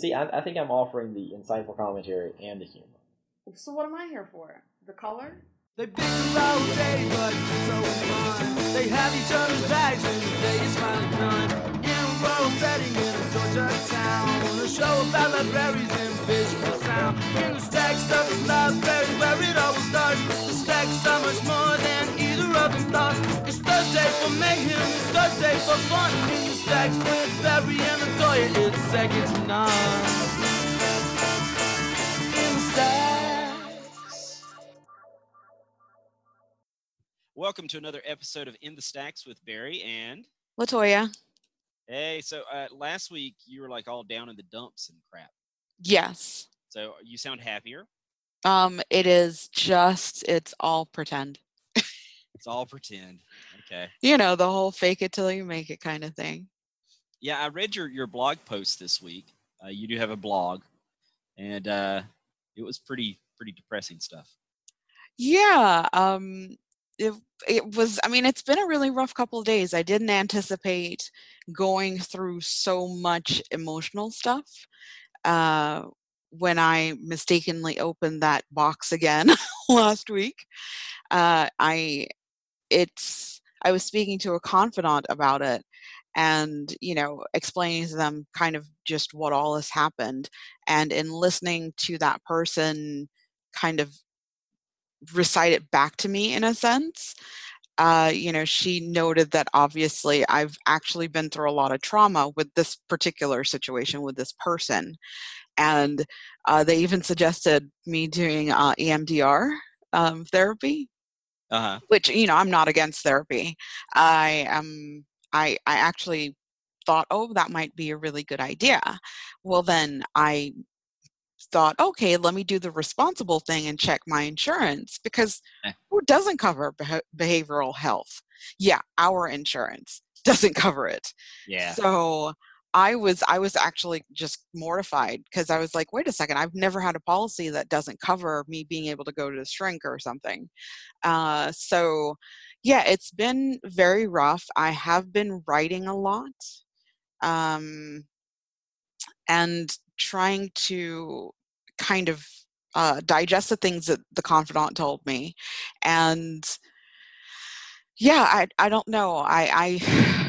see, I, I think I'm offering the insightful commentary and the humor. So what am I here for? The color? They bicker all day, but so fun. They have each other's bags and the day is finally done. In a rural setting in a Georgia town, a show about libraries and visual sound. In the stack stuff is library where it always starts. The stack's so much more than either of them thought. It's Thursday for mayhem, it's Thursday for fun. In the stacks with Barry and Latoya, it's second to none. In the stacks. Welcome to another episode of In the Stacks with Barry and Latoya. hey. So uh, last week you were like all down in the dumps and crap. Yes. So you sound happier. Um, it is just it's all pretend. It's all pretend. Okay. You know, the whole fake it till you make it kind of thing. Yeah, I read your your blog post this week. Uh, you do have a blog, and uh, it was pretty pretty depressing stuff. Yeah. Um it it was I mean, it's been a really rough couple of days. I didn't anticipate going through so much emotional stuff. Uh when I mistakenly opened that box again last week. Uh I it's I was speaking to a confidant about it and you know explaining to them kind of just what all has happened. And in listening to that person kind of recite it back to me in a sense uh, you know she noted that obviously i've actually been through a lot of trauma with this particular situation with this person. And uh, they even suggested me doing uh, emdr um, therapy Uh huh. which you know i'm not against therapy i am i i actually thought oh that might be a really good idea well then i thought okay let me do the responsible thing and check my insurance because Eh. who doesn't cover beha- behavioral health yeah our insurance doesn't cover it Yeah. so I was I was actually just mortified because I was like, wait a second, I've never had a policy that doesn't cover me being able to go to the shrink or something. Uh, so yeah, it's been very rough. I have been writing a lot, um, and trying to kind of uh, digest the things that the confidant told me, and yeah, I I don't know. I I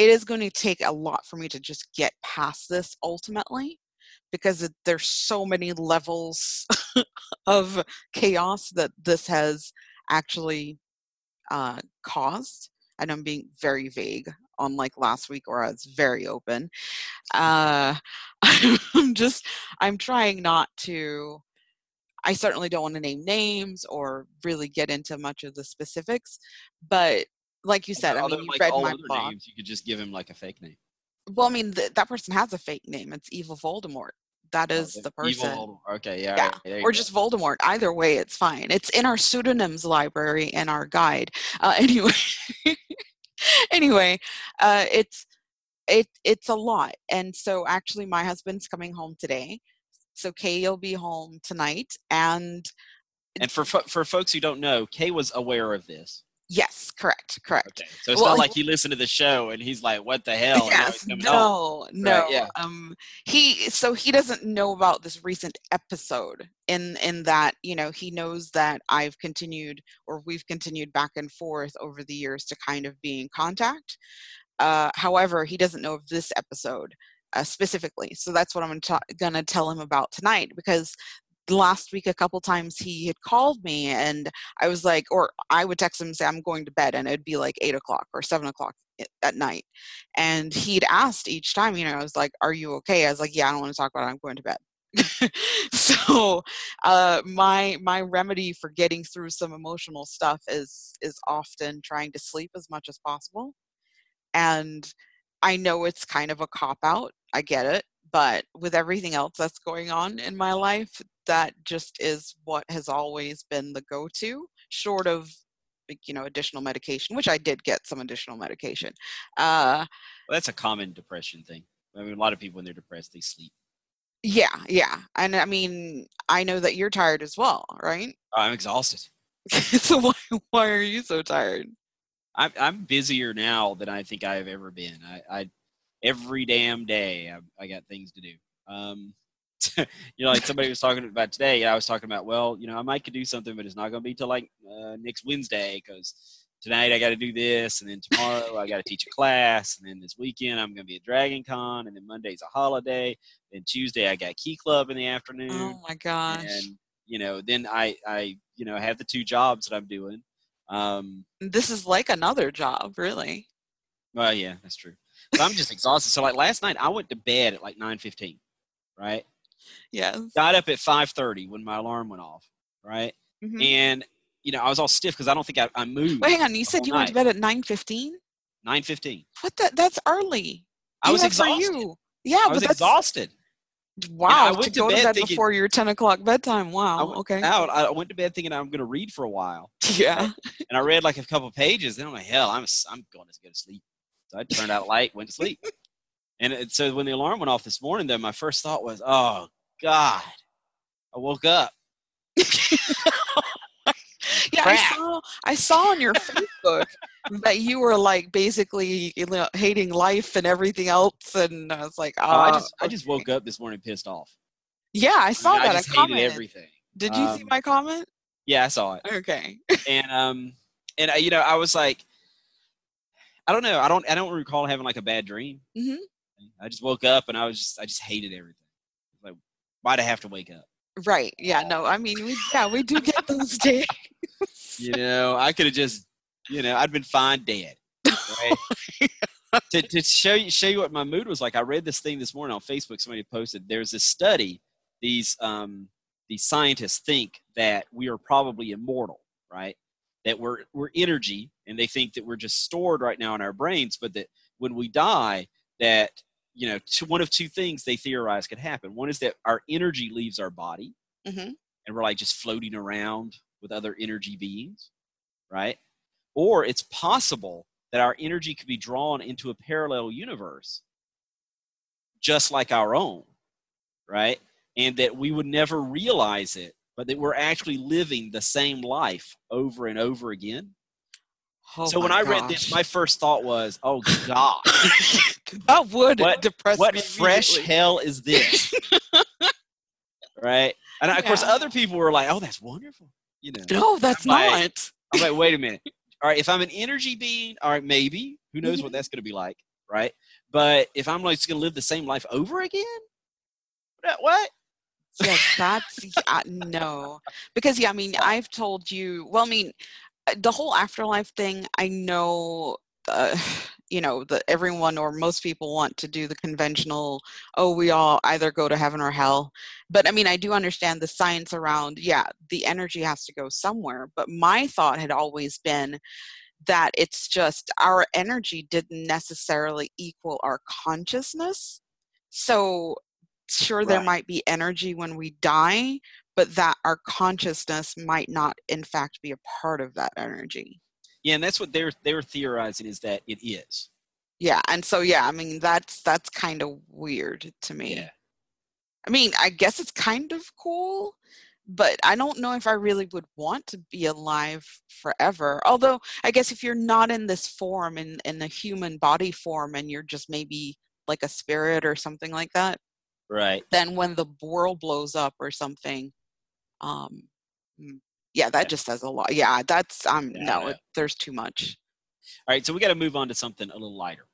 it is going to take a lot for me to just get past this ultimately because it, there's so many levels of chaos that this has actually uh, caused and i'm being very vague on like last week or i was very open. Uh, i'm just i'm trying not to i certainly don't want to name names or really get into much of the specifics but like you said i mean you like read my blog names, you could just give him like a fake name. well, I mean, th- that person has a fake name. It's Evil Voldemort. That is Oh, the Evil person. Voldemort. Okay. Yeah. Yeah, you or go. just Voldemort. Either way, it's fine. It's in our pseudonyms library in our guide. Uh, anyway, anyway, uh, it's it it's a lot. And so, actually, my husband's coming home today. So Kay will be home tonight, and And for fo- for folks who don't know, Kay was aware of this. Yes, correct, correct. Okay. So it's Well, not like he listened to the show and he's like, "What the hell?" and now he's Yes, coming home. no, no. yeah. Um, he so he doesn't know about this recent episode in in that you know he knows that I've continued or we've continued back and forth over the years to kind of be in contact. Uh, however, he doesn't know of this episode uh, specifically, so that's what I'm gonna, ta- gonna tell him about tonight because last week a couple times he had called me and I was like, or I would text him and say I'm going to bed, and it'd be like eight o'clock or seven o'clock at night. And he'd asked each time you know i was like are you okay? I was like yeah i don't want to talk about it. I'm going to bed. So uh my my remedy for getting through some emotional stuff is is often trying to sleep as much as possible. And i know it's kind of a cop out i get it but with everything else that's going on in my life that just is what has always been the go-to short of you know additional medication which i did get some additional medication uh Well, that's a common depression thing. I mean, a lot of people when they're depressed, they sleep. Yeah, yeah. And I mean, I know that you're tired as well, right? I'm exhausted. so why why are you so tired? I'm I'm busier now than I think I have ever been. I, I every damn day I, I got things to do. Um, you know, like somebody was talking about today. I was talking about, well, you know, I might could do something, but it's not going to be till like uh, next Wednesday because tonight I got to do this, and then tomorrow I got to teach a class, and then this weekend I'm going to be at Dragon Con, and then Monday's a holiday, then Tuesday I got Key Club in the afternoon, Oh my gosh. and you know, then I, I, you know, have the two jobs that I'm doing. Um, This is like another job, really. well, yeah, that's true. So I'm just exhausted. So like last night I went to bed at like 9:15, right? Yes. Got up at 5:30 when my alarm went off, right? Mhm. And you know, I was all stiff because I don't think I, I moved. Wait, hang on. You said you went to bed at nine fifteen. 9:15. What? The, that's early. I was exhausted. you. Yeah, I but was exhausted. wow. I went to to go to bed bed thinking- before your ten o'clock bedtime. Wow. Okay. out. I went to bed thinking I'm going to read for a while, Yeah. and I read like a couple pages. Then I'm like, hell, I'm I'm going to go to sleep. So I turned out light, went to sleep. And it, so when the alarm went off this morning, though, my first thought was, oh God, I woke up. Yeah, I saw. I saw on your Facebook that you were like basically you know, hating life and everything else, and I was like, oh, Oh, I just I just woke up this morning pissed off. Yeah, I I, saw mean, that. I just hated commented. everything. Did you see Um, my comment? Yeah, I saw it. Okay. and um and I, you know i was like i don't know i don't i don't recall having like a bad dream I just woke up and i was just i just hated everything like why'd i have to wake up Right. Yeah. No. I mean, we yeah we do get those days. you know i could have just you know i'd been fine dead right? to, to show you show you what my mood was like i read this thing this morning on facebook somebody posted there's this study these um these scientists think that we are probably immortal right that we're we're energy and they think that we're just stored right now in our brains but that when we die that you know two, one of two things they theorize could happen. One is that our energy leaves our body Mhm. and we're like just floating around with other energy beings right? Or it's possible that our energy could be drawn into a parallel universe just like our own right? And that we would never realize it but that we're actually living the same life over and over again. Oh so when i read this my first thought was oh god that would what- depress what fresh hell is this right and of course other people were like oh that's wonderful you know No, that's I'm like- not. I'm like, wait a minute. All right, if I'm an energy being, all right, maybe. Who knows what that's going to be like, right? But if I'm like just going to live the same life over again, what? what? Yeah, that's yeah, no. Because yeah, I mean, I've told you. Well, I mean, uh, the whole afterlife thing. I know. Uh, you know that everyone or most people want to do the conventional oh we all either go to heaven or hell. But i mean i do understand the science around yeah the energy has to go somewhere but my thought had always been that it's just our energy didn't necessarily equal our consciousness. So sure there might be energy when we die but that our consciousness might not in fact be a part of that energy Yeah, and that's what they're they're theorizing is that it is. yeah and so yeah i mean that's that's kind of weird to me Yeah. i mean i guess it's kind of cool but i don't know if i really would want to be alive forever although i guess if you're not in this form in in the human body form and you're just maybe like a spirit or something like that Right. then when the world blows up or something um mm, yeah that Yeah. just says a lot yeah that's um Yeah, no it, there's too much All right, so we got to move on to something a little lighter.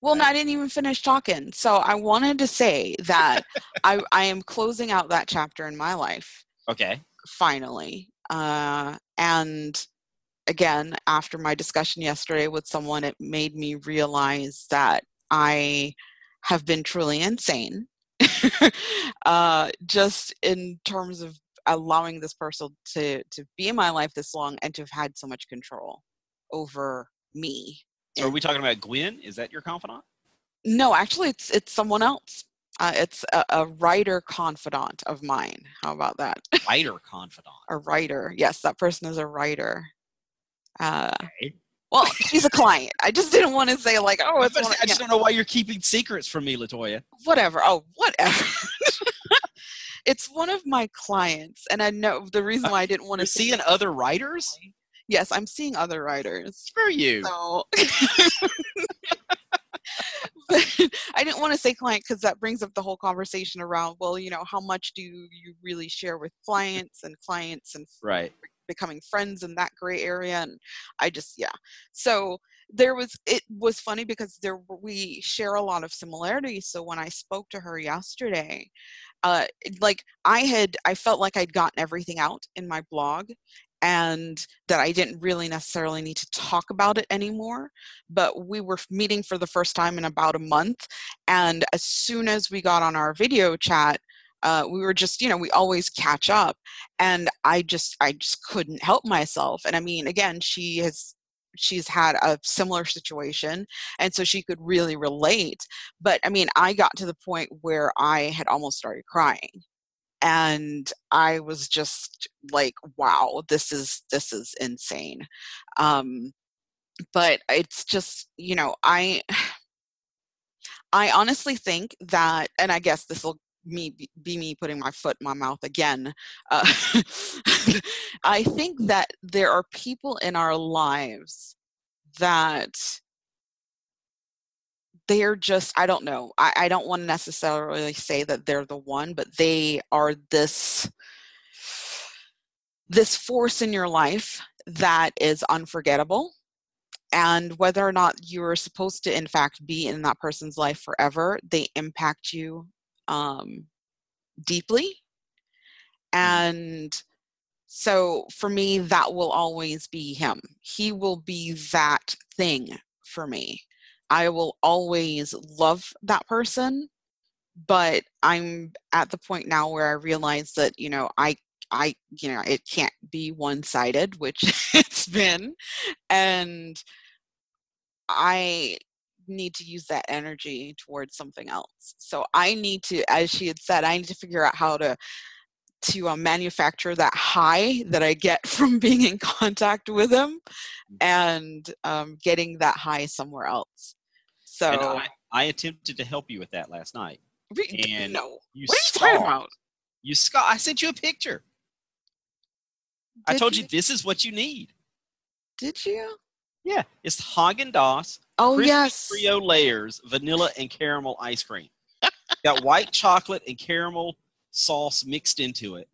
well no i didn't even finish talking so i wanted to say that i i am closing out that chapter in my life Okay. finally uh and again after my discussion yesterday with someone it made me realize that i have been truly insane uh just in terms of allowing this person to to be in my life this long and to have had so much control over me So are we talking about Gwen? Is that your confidant? no actually it's it's someone else uh, it's a, a writer confidant of mine how about that Writer confidant. a writer. Yes, that person is a writer. Uh, Okay. well, she's a client. I just didn't want to say like, oh, I, it's about to one, say, I just don't know why you're keeping secrets from me, Latoya. whatever. Oh, whatever. it's one of my clients, and I know the reason uh, why I didn't want to see seeing other writers? Yes, I'm seeing other writers. For you. So, I didn't want to say client because that brings up the whole conversation around, well, you know, how much do you really share with clients and clients and Right. becoming friends in that gray area and i just yeah so there was it was funny because there we share a lot of similarities so when i spoke to her yesterday uh like i had i felt like i'd gotten everything out in my blog and that i didn't really necessarily need to talk about it anymore but we were meeting for the first time in about a month and as soon as we got on our video chat uh, we were just you know we always catch up and i just i just couldn't help myself and i mean again she has she's had a similar situation and so she could really relate but i mean i got to the point where i had almost started crying and i was just like wow this is this is insane. Um but it's just you know i i honestly think that and i guess this will me be, be me putting my foot in my mouth again uh, i think that there are people in our lives that they're just i don't know i, I don't want to necessarily say that they're the one but they are this this force in your life that is unforgettable. And whether or not you're supposed to in fact be in that person's life forever they impact you um, deeply. And so for me that will always be him. He will be that thing for me. I will always love that person but i'm at the point now where i realize that you know i i you know it can't be one-sided which it's been. And i need to use that energy towards something else so i need to as she had said i need to figure out how to to uh, manufacture that high that i get from being in contact with him and um, getting that high somewhere else so I, I attempted to help you with that last night. And no You what are you talking about You scoffed. I sent you a picture. I Did told you this is what you need. did you Yeah, it's Haagen Dazs oh yes Trio layers, vanilla and caramel ice cream. Got white chocolate and caramel sauce mixed into it.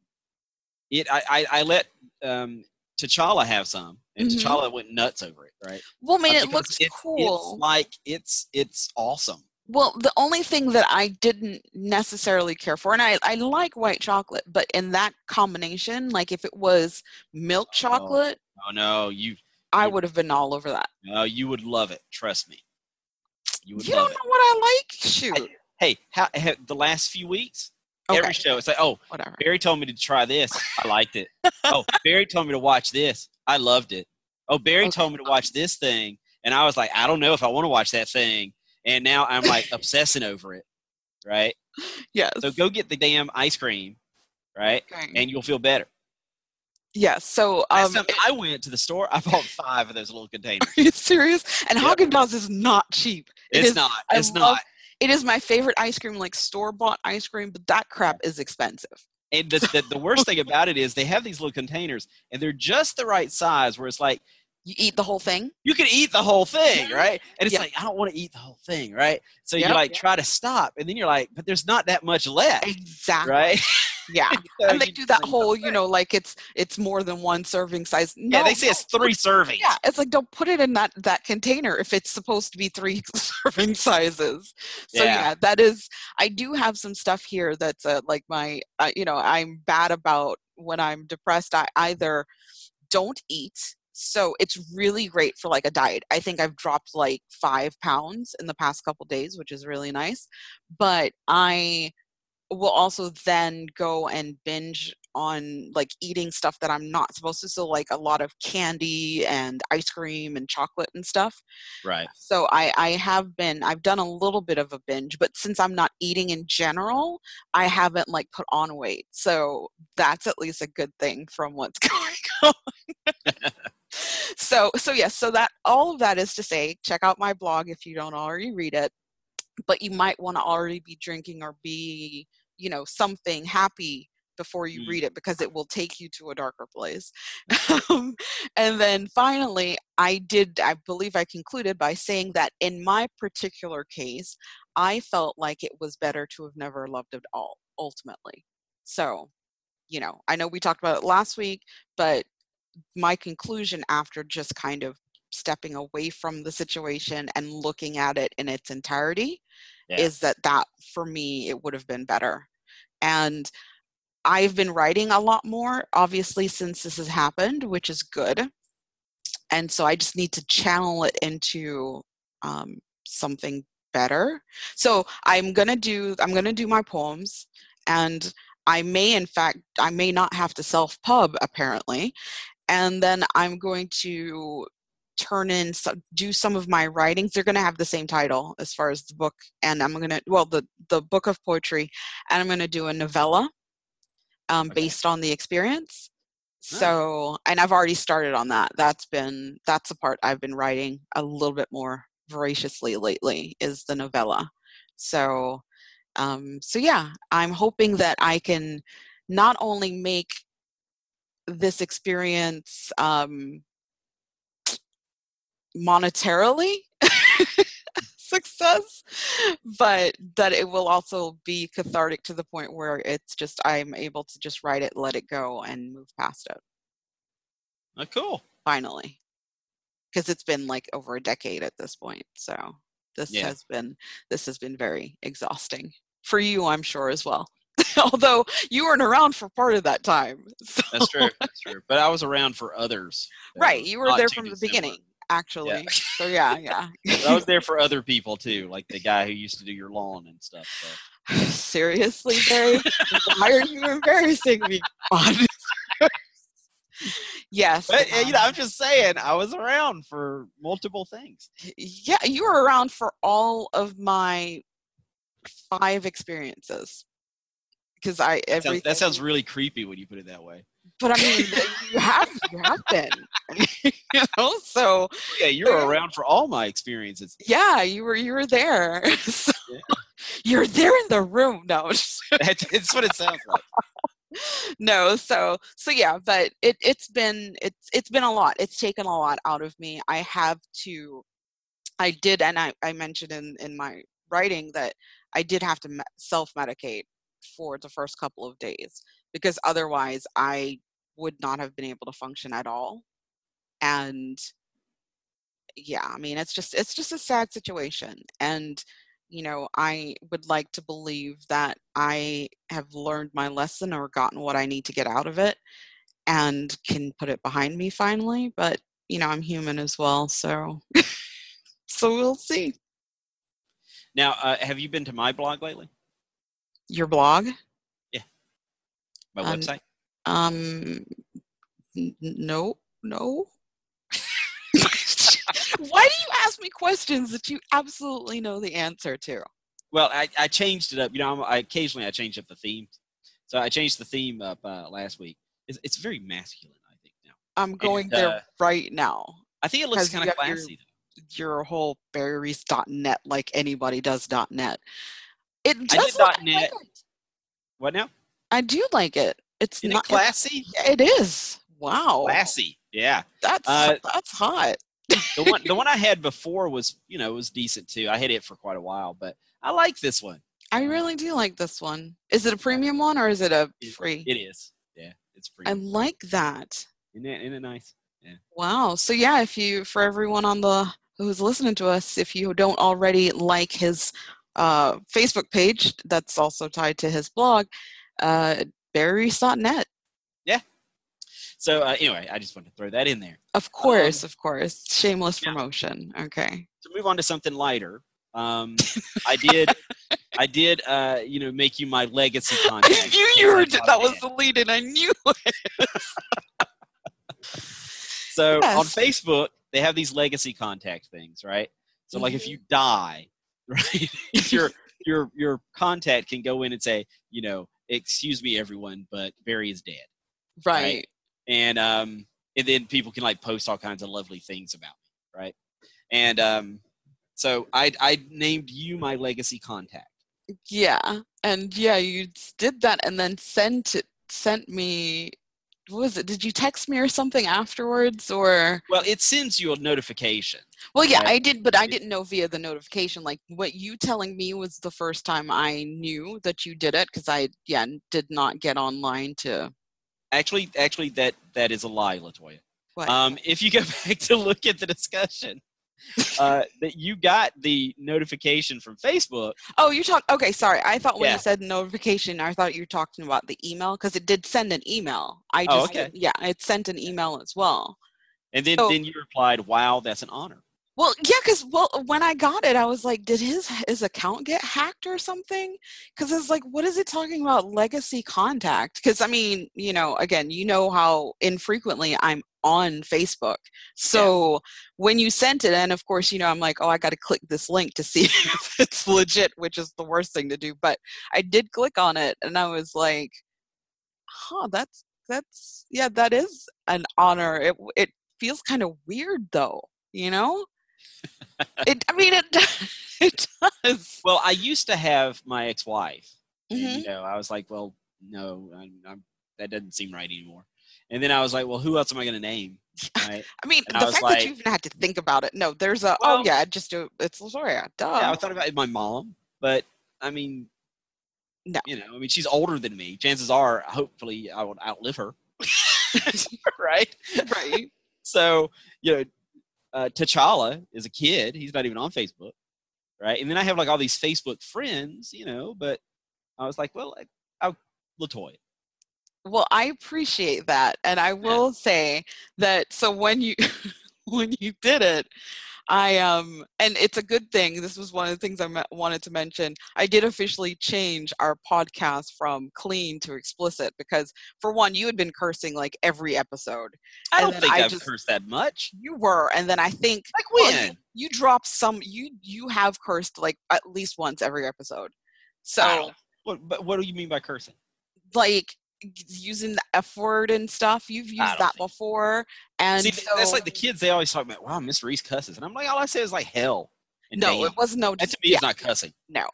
It I I, I let um, T'Challa have some, and Mhm. T'Challa went nuts over it. Right? well I mean Uh, it looks it's- cool It's like it's it's awesome. Well, the only thing that I didn't necessarily care for, and I, I like white chocolate, but in that combination, like if it was milk Oh, chocolate, Oh no, you I would have been all over that. no, you would love it. Trust me, you would You don't it. know what I like? Shoot. Hey, how, ha the last few weeks, Okay, every show, it's like, oh, whatever. Barry told me to try this. I liked it. oh, Barry told me to watch this. I loved it. Oh, Barry Okay. told me to watch this thing, and I was like, I don't know if I want to watch that thing. And now I'm like obsessing over it. Right. Yes. So go get the damn ice cream. Right. Okay. And you'll feel better. Yes. So, um, I went to the store, I bought five of those little containers. are you serious? And Yep. Haagen Dazs is not cheap. It It's is- not. I It's love- not. It is my favorite ice cream, like store bought ice cream, but that crap is expensive. And the, the, the worst thing about it is they have these little containers, and they're just the right size where it's like, You eat the whole thing. you can eat the whole thing, right? And it's Yep. like, I don't want to eat the whole thing, right? So you Yep. like try to stop, and then you're like, but there's not that much left, Exactly. right? Yeah. So and they do that whole, you know, like it's it's more than one serving size. No, yeah, they say it's three servings. Yeah, it's like don't put it in that that container if it's supposed to be three serving sizes. So Yeah. yeah, that is. I do have some stuff here that's uh, like my, uh, you know, I'm bad about when I'm depressed. I either don't eat. So it's really great for like a diet. I think I've dropped like five pounds in the past couple days, which is really nice. But I will also then go and binge on like eating stuff that I'm not supposed to. So like a lot of candy and ice cream and chocolate and stuff. Right. So I I have been I've done a little bit of a binge, but since I'm not eating in general, I haven't like put on weight. So that's at least a good thing from what's going on. so so yes, so that all of that is to say, check out my blog if you don't already read it. But you might want to already be drinking or be, you know, something happy before you Mm. read it because it will take you to a darker place. um, and then finally, I did, I believe I concluded by saying that in my particular case, I felt like it was better to have never loved at all, ultimately. So, you know, I know we talked about it last week, but my conclusion after just kind of stepping away from the situation and looking at it in its entirety Yeah. is that that for me it would have been better. And i've been writing a lot more obviously since this has happened which is good. And so i just need to channel it into um, something better. So i'm gonna do i'm gonna do my poems and i may in fact i may not have to self pub apparently and then i'm going to turn in some, do some of my writings. They're going to have the same title as far as the book and i'm going to well the the book of poetry and i'm going to do a novella um, Okay. based on the experience. So and i've already started on that. That's been that's the part i've been writing a little bit more voraciously lately is the novella. So um so yeah i'm hoping that i can not only make this experience um monetarily success but that it will also be cathartic to the point where it's just i'm able to just write it let it go and move past it Oh, cool. finally because it's been like over a decade at this point so this Yeah. has been this has been very exhausting for you i'm sure as well although you weren't around for part of that time so, That's true. That's true. But I was around for others. right you were there from the dissimilar. beginning actually so yeah yeah I was there for other people too, like the guy who used to do your lawn and stuff. So. seriously barry why are you embarrassing me yes But uh, you know, um, I'm just saying, I was around for multiple things. yeah you were around for all of my five experiences because i That sounds, that sounds really creepy when you put it that way. but i mean you have you have been you know so Yeah, you were around for all my experiences. yeah you were you were there So, Yeah. you're there in the room no that's what it sounds like. no so so yeah but it it's been it's it's been a lot it's taken a lot out of me i have to i did and i i mentioned in in my writing that i did have to me- self-medicate for the first couple of days because otherwise i would not have been able to function at all. And yeah i mean it's just it's just a sad situation. And you know i would like to believe that i have learned my lesson or gotten what i need to get out of it and can put it behind me finally but you know i'm human as well so so we'll see. Now, uh, have you been to my blog lately? Your blog Yeah. My Um, website? um n- no no why do you ask me questions that you absolutely know the answer to Well, I, I changed it up. You know, I'm, I occasionally I change up the theme. So I changed the theme up uh, last week. It's, it's very masculine, I think now. i'm going And, there uh, right now I think it looks kind of got your- classy. your whole berries.net like anybody does .net. It I does did I .net. like it. What now? I do like it. It's Isn't not it classy? It, it is. Wow. Classy. Yeah. That's Uh, that's hot. The one the one I had before was you know was decent too. I had it for quite a while, but I like this one. I really do like this one. Is it a premium one or is it a free? It is. Yeah, it's free. I like that. Isn't it, isn't it nice? Yeah. Wow. So yeah, if you for everyone on the who's listening to us, if you don't already like his uh, Facebook page, that's also tied to his blog, uh, Yeah. So uh, anyway, I just wanted to throw that in there. Of course, Um, of course. Shameless yeah. promotion. Okay. To move on to something lighter, um, I did, I did, uh, you know, make you my legacy I contact. knew you were. That was the lead, and I knew. it. So on Facebook, they have these legacy contact things, right? So like if you die, right, your your your contact can go in and say, you know, excuse me, everyone, but Barry is dead, Right. and um, and then people can like post all kinds of lovely things about me, right? And um, so I I named you my legacy contact. Yeah. And yeah, you did that, and then sent it sent me what was it? Did you text me or something afterwards or Well, it sends you a notification. Well, yeah, Right. I did, but I didn't know via the notification. Like what you telling me was the first time I knew that you did it because I, yeah, did not get online to. Actually, actually, that that is a lie, Latoya. What? Um, if you go back to look at the discussion, uh, that you got the notification from Facebook. oh, you talk. Okay, sorry. I thought when Yeah. you said notification, I thought you were talking about the email because it did send an email. I just, Oh, okay. yeah, it sent an email as well. And then, Oh. then you replied, "Wow, that's an honor." Well, yeah, because well, when I got it, I was like, did his his account get hacked or something? Because it's like, what is it talking about legacy contact? Because I mean, you know, again, you know how infrequently I'm on Facebook. So when you sent it, and of course, you know, I'm like, oh, I got to click this link to see if it's legit, which is the worst thing to do. But I did click on it, and I was like, huh, that's that's yeah, that is an honor. It it feels kind of weird though, you know. It. I mean, it. It does. Well, I used to have my ex-wife, and Mhm. you know, I was like, "Well, no, I'm, I'm, that doesn't seem right anymore." And then I was like, "Well, who else am I going to name?" Right? I mean, and I the was fact that you even had to think about it. No, there's a. oh yeah, just do. It's Latoya. Duh. yeah, I thought about my mom, but I mean, No. you know, I mean, she's older than me. Chances are, hopefully, I would outlive her. right? right. So, you know, uh, T'Challa is a kid. He's not even on Facebook, right? And then I have like all these Facebook friends, you know. But I was like, well, I, I'll Latoya. Well, I appreciate that, and I will say that. So when you when you did it, I um, and it's a good thing. This was one of the things I wanted to mention. I did officially change our podcast from clean to explicit because, for one, you had been cursing like every episode. I don't think I I've just- cursed that much. You were, and then I think Like well, when? you, you dropped some. You you have cursed like at least once every episode. So What, but what do you mean by cursing? like using the F word and stuff. You've used that before, and See, th- that's like the kids. They always talk about, "Wow, Miss Reese cusses," and I'm like, all I say is like hell. No, damn. it was no. that to me yeah, is not cussing. no.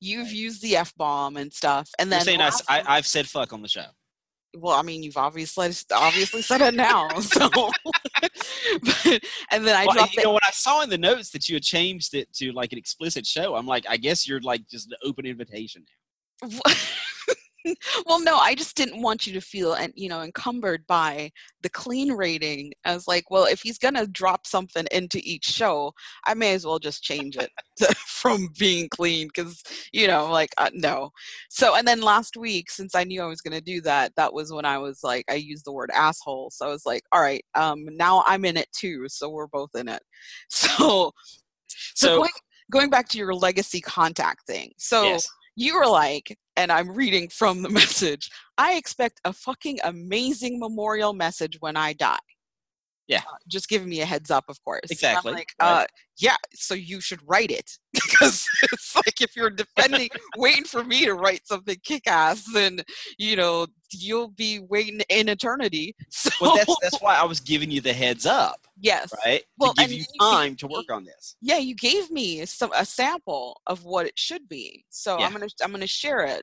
You've used the F bomb and stuff, and You're then saying I, I, I've said fuck on the show. well, I mean, you've obviously obviously said it now. So, but, and then I Well, dropped you it. know, when I saw in the notes that you had changed it to like an explicit show, I'm like, I guess you're like just an open invitation now. well no i just didn't want you to feel and you know encumbered by the clean rating i was like well if he's gonna drop something into each show i may as well just change it to, from being clean because you know like uh, no so and then last week since i knew i was gonna do that that was when i was like i used the word asshole so i was like all right um now i'm in it too so we're both in it so so, So, going, going back to your legacy contact thing so yes. You were like, and I'm reading from the message, I expect a fucking amazing memorial message when I die. Yeah. Uh, just giving me a heads up, of course. Exactly, like, right. uh, yeah, so you should write it. because it's like if you're defending, waiting for me to write something kick ass, then, you know, you'll be waiting in eternity. So, Well, that's that's why I was giving you the heads up, yes. right? Well, to give you you time gave to work on this. yeah you gave me some a sample of what it should be so Yeah. i'm gonna i'm gonna share it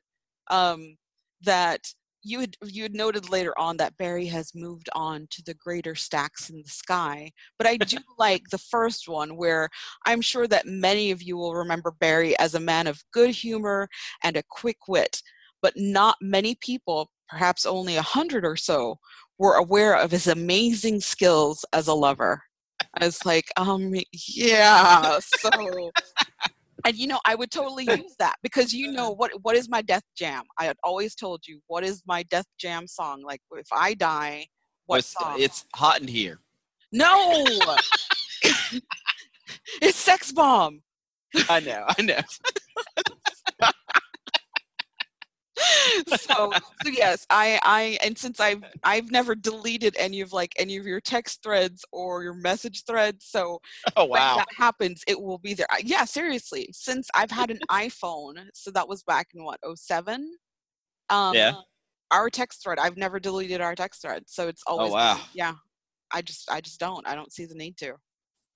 um that you had you had noted later on that barry has moved on to the greater stacks in the sky but i do like the first one where i'm sure that many of you will remember barry as a man of good humor and a quick wit but not many people perhaps only a hundred or so were aware of his amazing skills as a lover I was like, um, yeah. So, and you know, I would totally use that because you know what what is my death jam? I had always told you what is my death jam song. Like if I die, what it's, song? it's hot in here. no. it's sex bomb. I know, I know. so so yes i i and since i've i've never deleted any of like any of your text threads or your message threads so Oh wow. that happens it will be there I- yeah seriously since i've had an iphone so that was back in what 07 um Yeah. our text thread i've never deleted our text thread so it's always Oh, wow. yeah i just i just don't i don't see the need to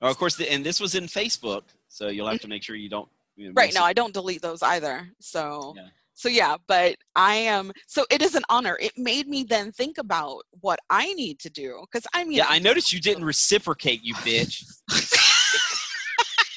Oh, of course, the, and this was in Facebook, so you'll have to make sure you don't. You know, right no it. i don't delete those either so Yeah. So yeah, but I am so it is an honor. It made me then think about what I need to do because I mean Yeah, I noticed you didn't reciprocate, you bitch.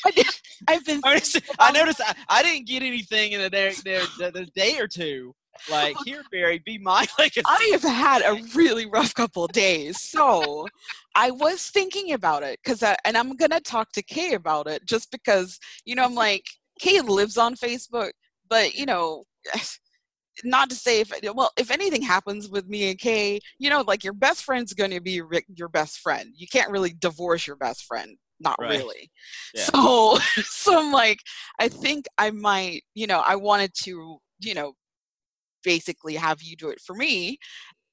I did, I've been I noticed, I, um, noticed I, I didn't get anything in a day, the, the, the day or two. Like, here, Barry, be my like I have had a really rough couple of days. So I was thinking about it because, uh, and I'm to talk to Kay about it just because, you know, I'm like, Kay lives on Facebook, but, you know, not to say if, well, if anything happens with me and Kay, you know, like your best friend's going to be your, your best friend. You can't really divorce your best friend. Not Right. really. Yeah. So, so I'm like, I think I might, you know, I wanted to, you know, basically have you do it for me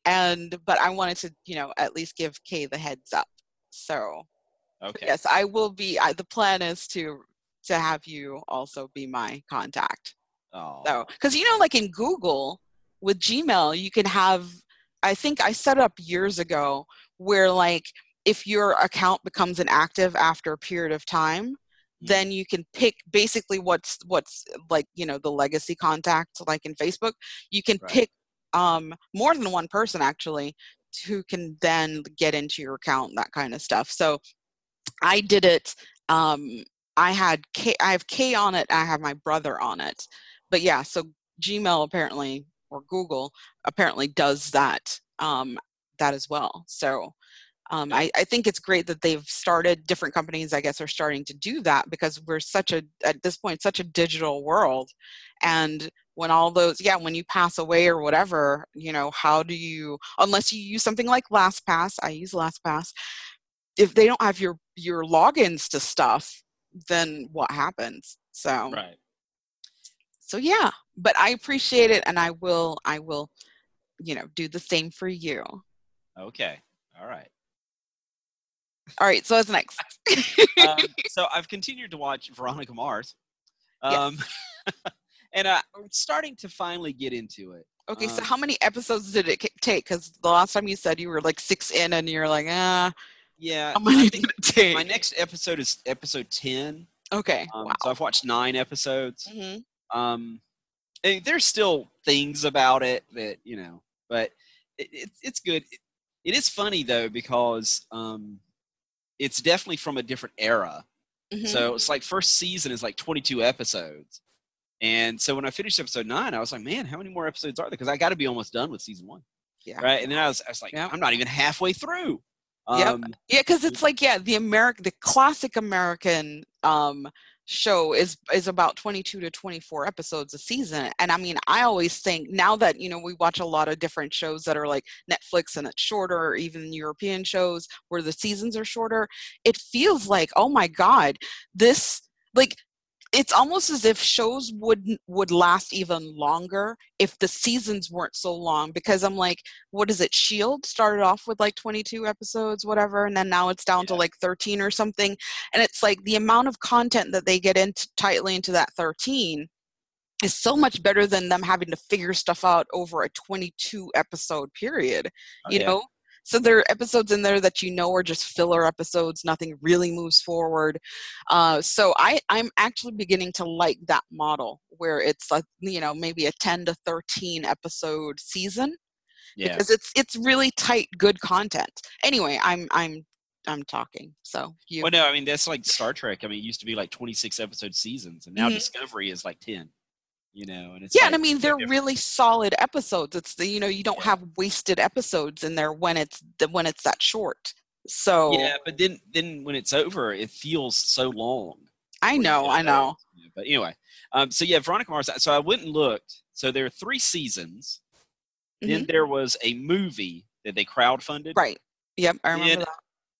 and but i wanted to you know at least give kay the heads up so Okay. yes i will be I, the plan is to to have you also be my contact Oh, so because you know like in google with gmail you can have i think i set up years ago where like if your account becomes inactive after a period of time then you can pick basically what's what's like you know the legacy contact like in facebook. You can Right. pick um more than one person actually who can then get into your account that kind of stuff. So i did it um i had k i have k on it i have my brother on it but yeah so gmail apparently or google apparently does that um that as well. So um, I, I think it's great that they've started different companies i guess are starting to do that because we're such a at this point such a digital world. And when all those yeah when you pass away or whatever you know how do you unless you use something like lastpass i use lastpass if they don't have your your logins to stuff then what happens? So right. So yeah but i appreciate it and i will i will you know do the same for you Okay. All right. all right so what's next um, so I've continued to watch Veronica Mars, Yes. um, and uh, I'm starting to finally get into it. Okay, so Um, how many episodes did it take? Because the last time you said you were like six in, and you're like, ah, Yeah, how I many think did it take? my next episode is episode ten. okay, Um, wow. So I've watched nine episodes. hmm Um, and there's still things about it that you know, but it, it, it's good. It, it is funny though because um, it's definitely from a different era. hmm So it's like first season is like 22 episodes. And so when I finished episode nine, I was like, man, how many more episodes are there? Because I got to be almost done with season one. Yeah. Right. And then I was, I was like, Yep. I'm not even halfway through. Yep. Um, yeah, because it's like yeah, the American, the classic American um show is is about 22 to 24 episodes a season and i mean i always think now that you know we watch a lot of different shows that are like netflix and it's shorter or even european shows where the seasons are shorter it feels like oh my god this like it's almost as if shows would would last even longer if the seasons weren't so long because i'm like what is it shield started off with like 22 episodes whatever and then now it's down to like 13 or something and it's like the amount of content that they get into tightly into that 13 is so much better than them having to figure stuff out over a 22 episode period oh, you yeah. know so there are episodes in there that you know are just filler episodes nothing really moves forward uh, so i i'm actually beginning to like that model where it's like you know maybe a 10 to 13 episode season yeah. because it's it's really tight good content anyway i'm i'm i'm talking so you Well, no, I mean, that's like Star Trek. I mean, it used to be like 26 episode seasons, and now Mhm. Discovery is like 10. You know, and it's yeah like, and i mean they're really solid episodes it's the you know you don't have wasted episodes in there when it's the, when it's that short so Yeah, but then then when it's over, it feels so long. i know i know. Yeah, But anyway, um, so yeah, Veronica Mars. So I went and looked. So there are three seasons. Then there was a movie that they crowdfunded. Mm-hmm. right yep i remember Then- that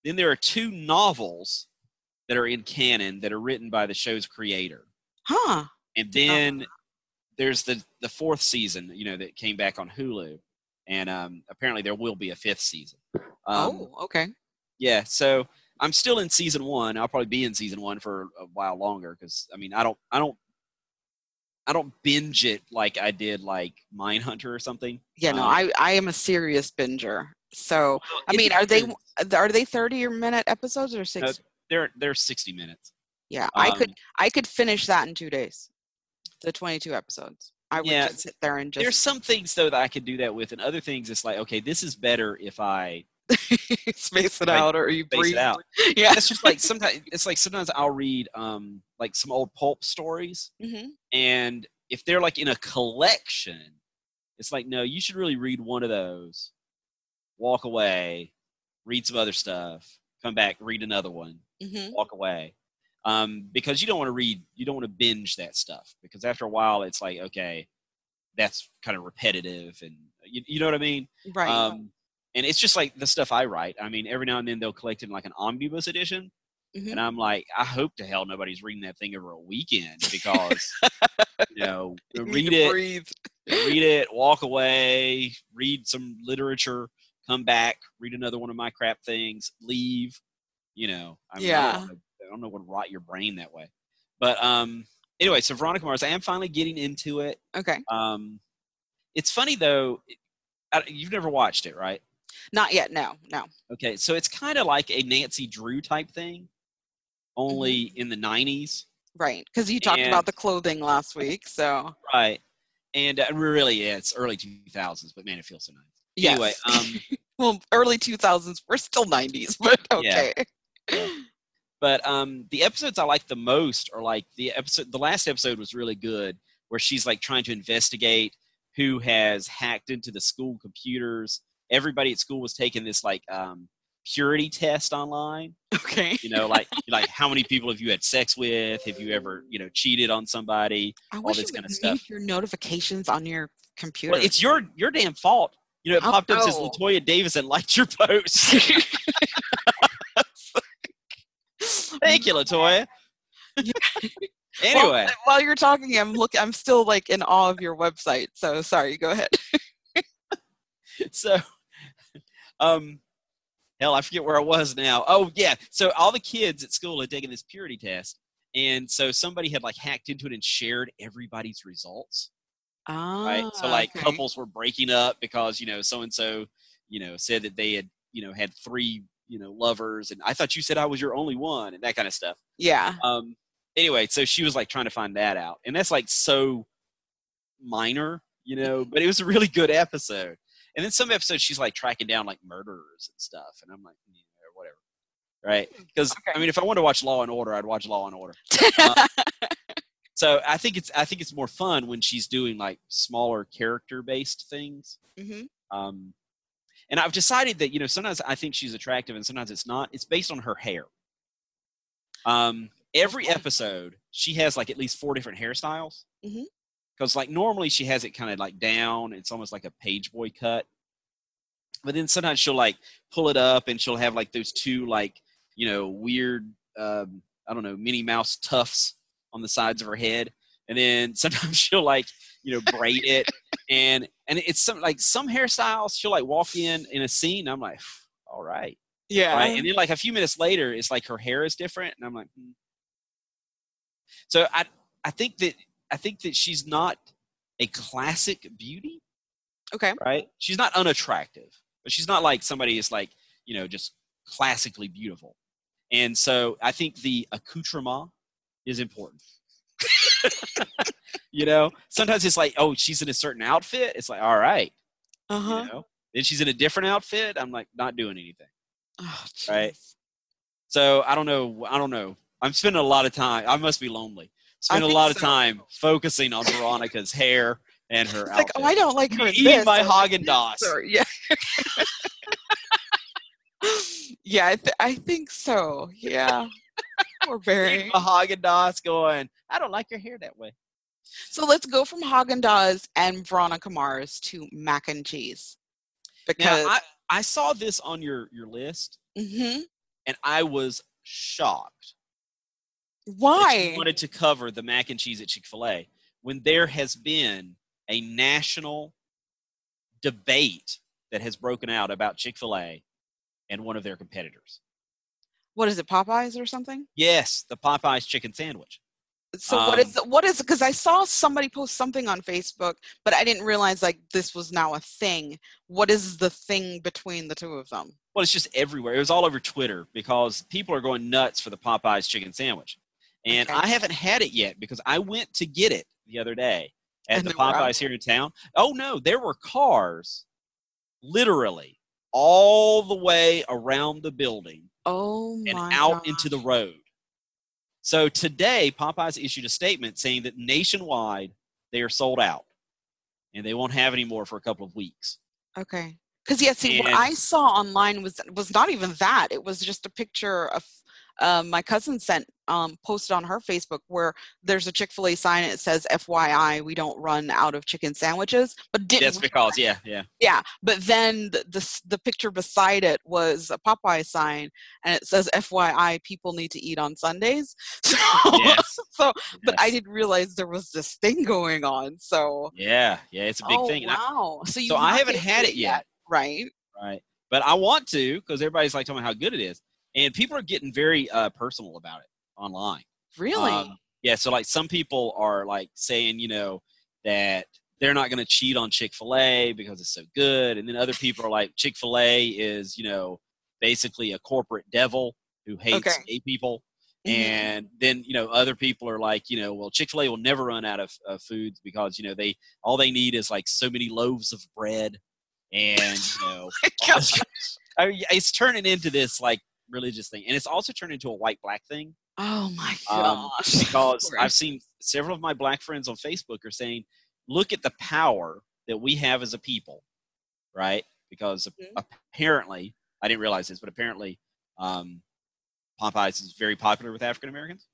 Then there are two novels that are in canon that are written by the show's creator. huh And then there's the the fourth season, you know, that came back on Hulu. And um, apparently there will be a fifth season. Um, oh okay Yeah, so I'm still in season one. I'll probably be in season one for a while longer because I mean I don't I don't I don't binge it like I did like Mindhunter or something. yeah no um, i i am a serious binger so Well, i mean are they are they 30 minute episodes or six They're they're 60 minutes. yeah i could Um, i could finish that in two days the 22 episodes I would Yeah, just sit there and There's some things though that I could do that with, and other things it's like, okay, this is better if I space it Right, out or you breathe. it out. Yeah. It's just like sometimes it's like sometimes I'll read um like some old pulp stories, hmm and if they're like in a collection, it's like no, you should really read one of those, walk away, read some other stuff, come back, read another one, hmm walk away. Um, because you don't want to read, you don't want to binge that stuff because after a while it's like, okay, that's kind of repetitive and you, you know what I mean? Right. Um, and it's just like the stuff I write. I mean, every now and then they'll collect it in like an omnibus edition. Mhm. And I'm like, I hope to hell nobody's reading that thing over a weekend because, you know, You read it, breathe. read it, walk away, read some literature, come back, read another one of my crap things, leave. You know, I, mean, I Yeah. don't I don't know what rot your brain that way. But um, anyway, so Veronica Mars, I am finally getting into it. Okay. Um, it's funny though. I, you've never watched it, right? Not yet. No. No. Okay, so it's kind of like a Nancy Drew type thing, only in the '90s, Right. Because you talked And- about the clothing last week. So. right? And uh, really, yeah, it's early 2000s, but man, it feels so nice. Yes. Anyway, um, well, early 2000s. We're still 90s, but Yeah. okay. But um, the episodes I like the most are like the episode. The last episode was really good, where she's like trying to investigate who has hacked into the school computers. Everybody at school was taking this like um, purity test online. Okay. You know, like like how many people have you had sex with? Have you ever you know cheated on somebody? I wish this you kinda would stuff. your notifications on your computer. Well, it's your your damn fault. You know, it Oh, popped up says no. Davis and liked your post. Thank you, Latoya. anyway, Well, while you're talking, I'm look. I'm still like in awe of your website. So sorry. Go ahead. so um hell i forget where i was now oh yeah so all the kids at school had taken this purity test and so somebody had like hacked into it and shared everybody's results Ah, right so like okay. couples were breaking up because you know so and so you know said that they had you know had three you know lovers and i thought you said i was your only one and that kind of stuff. Yeah. um anyway so she was like trying to find that out and that's like so minor you know but it was a really good episode. And then some episodes she's like tracking down like murderers and stuff and i'm like yeah, whatever. Right? Because i mean if i wanted to watch law and order i'd watch law and order. So i think it's i think it's more fun when she's doing like smaller character based things. Hmm um and i've decided that you know sometimes i think she's attractive and sometimes it's not. It's based on her hair. Um every episode she has like at least four different hairstyles. Because like normally she has it kind of like down. It's almost like a page boy cut. But then sometimes she'll like pull it up and she'll have like those two like you know weird um i don't know minnie mouse tufts on the sides of her head. And then sometimes she'll like you know braid it. And and it's some like some hairstyles she'll like walk in in a scene i'm like all right Yeah. right and then like a few minutes later it's like her hair is different and i'm like hmm. so i i think that i think that she's not a classic beauty okay. right she's not unattractive but she's not like somebody is like you know just classically beautiful and so i think the accoutrement is important you know sometimes it's like oh she's in a certain outfit it's like all right Uh you huh. know then she's in a different outfit i'm like not doing anything Oh, Right. so i don't know i don't know i'm spending a lot of time i must be lonely spend a lot of time focusing on veronica's hair and her It's outfit. like, oh, I don't like her. in eating this, my Haagen Dazs. Yeah. yeah, I, th- I think so. Yeah. We're very. Dazs, going, I don't like your hair that way. So let's go from Haagen Dazs and Veronica Mars to mac and cheese. Because Now, I, I saw this on your your list, Mhm. and I was shocked why? wanted to cover the mac and cheese at Chick Fil A when there has been a national debate that has broken out about Chick Fil A and one of their competitors. What is it, Popeyes or something? Yes, the Popeyes chicken sandwich. So what is Um, it? What is? Because I saw somebody post something on Facebook, but I didn't realize like this was now a thing. What is the thing between the two of them? Well, it's just everywhere. It was all over Twitter because people are going nuts for the Popeyes chicken sandwich. And Okay. I haven't had it yet because I went to get it the other day at And the they were out Popeyes here in town. Oh no, there were cars, literally all the way around the building Oh and out into the road. So today, Popeyes issued a statement saying that nationwide they are sold out, and they won't have any more for a couple of weeks. Okay. Because yeah, see, what I saw online was was not even that. It was just a picture of uh, my cousin sent um, posted on her Facebook where there's a Chick Fil A sign and it says "FYI, we don't run out of chicken sandwiches." But didn't That's because, yeah, yeah, yeah. But then the, the the picture beside it was a Popeye sign and it says "FYI, people need to eat on Sundays." So, Yes. so but I didn't realize there was this thing going on. So yeah, yeah, it's a big oh, thing. And I- Wow. So you so I haven't had it yet. right? right? But I want to because everybody's like telling me how good it is, and people are getting very uh, personal about it online. Really? Um, yeah, so like some people are like saying, you know, that they're not going to cheat on Chick Fil A because it's so good, and then other people are like, Chick Fil A is, you know, basically a corporate devil who hates Okay. gay people. Mhm. And then you know other people are like you know well Chick Fil A will never run out of, of foods because you know they all they need is like so many loaves of bread and you know I mean, it's turning into this like religious thing, and it's also turned into a white black thing Oh my um, gosh. because I've seen several of my black friends on Facebook are saying, "Look at the power that we have as a people," right? Because Mhm. apparently, I didn't realize this, but apparently, um, Popeyes is very popular with African Americans.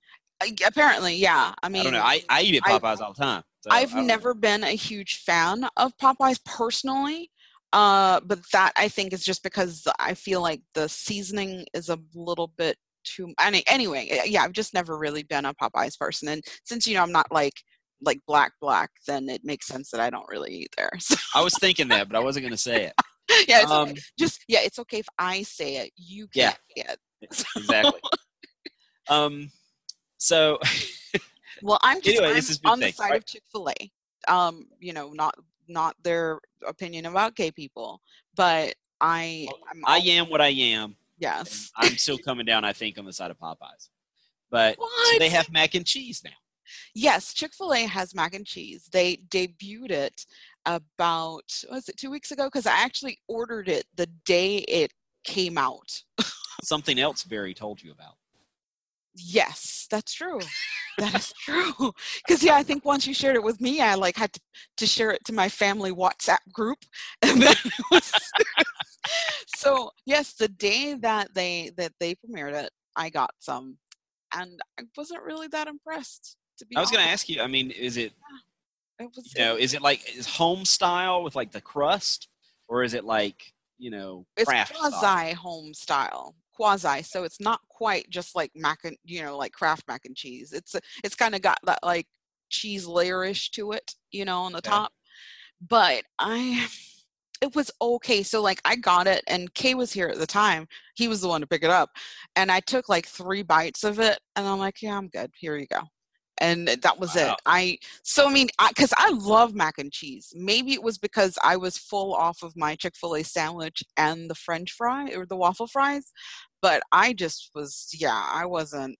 Apparently, yeah. I mean, I don't know. I, I eat at I- Popeyes all the time. so I I've don't know. never been a huge fan of Popeyes personally. Uh, but that I think is just because I feel like the seasoning is a little bit too. Any, anyway, eh, yeah, I've just never really been a Popeyes person, and since you know I'm not like like black black, then it makes sense that I don't really eat there. So I was thinking that, but I wasn't going to say it. yeah, it's okay. Um, just yeah, it's okay if I say it. You Yeah. can't. Yeah. exactly. um, so Well, I'm just Anyway, I'm this has been on the side right? of Chick Fil A. Um, you know, not not their opinion about gay people, but I I'm I am what I am. And yes. I'm still coming down. I think on the side of Popeyes, but so they have mac and cheese now. Yes, Chick Fil A has mac and cheese. They debuted it about was it two weeks ago? Because I actually ordered it the day it came out. Something else Barry told you about. Yes, that's true. that is true. Because yeah, I think once you shared it with me, I like had to, to share it to my family WhatsApp group, and then it was. so yes, the day that they that they premiered it, I got some, and I wasn't really that impressed. To be I was going to ask you. I mean, is it It was, you know is it like is home style with like the crust, or is it like you know it's Kraft quasi style? home style quasi so it's not quite just like mac and you know like kraft mac and cheese it's it's kind of got that like cheese layerish to it you know on the Okay. top but i it was okay so like i got it and kay was here at the time he was the one to pick it up and i took like three bites of it and i'm like yeah i'm good here you go and that was it. I so i mean because I, love mac and cheese maybe it was because i was full off of my chick-fil-a sandwich and the french fry or the waffle fries but i just was yeah i wasn't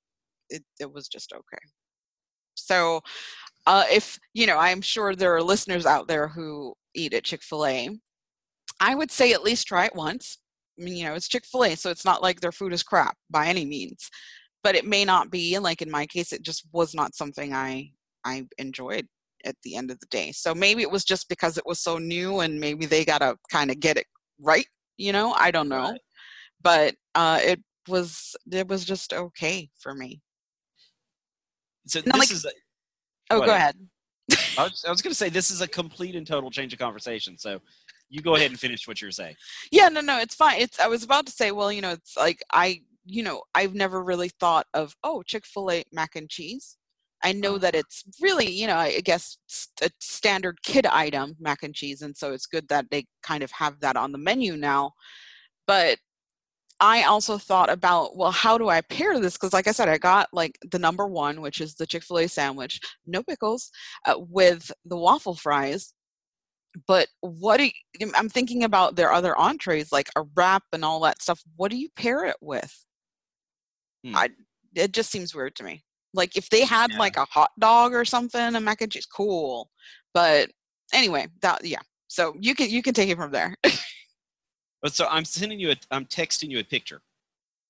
it, it was just okay. So uh, if you know i'm sure there are listeners out there who eat at chick-fil-a i would say at least try it once I mean, you know it's chick-fil-a so it's not like their food is crap by any means but it may not be and like in my case it just was not something i i enjoyed at the end of the day so maybe it was just because it was so new and maybe they gotta kind of get it right you know i don't know Right. but uh it was it was just okay for me So this like- is. A, oh Go ahead I was, I was going to say this is a complete and total change of conversation. So you go ahead and finish what you're saying. yeah no no it's fine. It's i was about to say well you know it's like i you know i've never really thought of oh chick-fil-a mac and cheese. I know that it's really you know i guess a standard kid item mac and cheese and so it's good that they kind of have that on the menu now. But i also thought about well how do i pair this? Because like i said i got like the number one which is the chick-fil-a sandwich no pickles uh, with the waffle fries but what do you, I'm thinking about their other entrees like a wrap and all that stuff. What do you pair it with? Hmm. I it just seems weird to me. Like if they had Yeah. like a hot dog or something, a mac and cheese, cool. But anyway, that yeah. So you can you can take it from there. But so I'm sending you a, I'm texting you a picture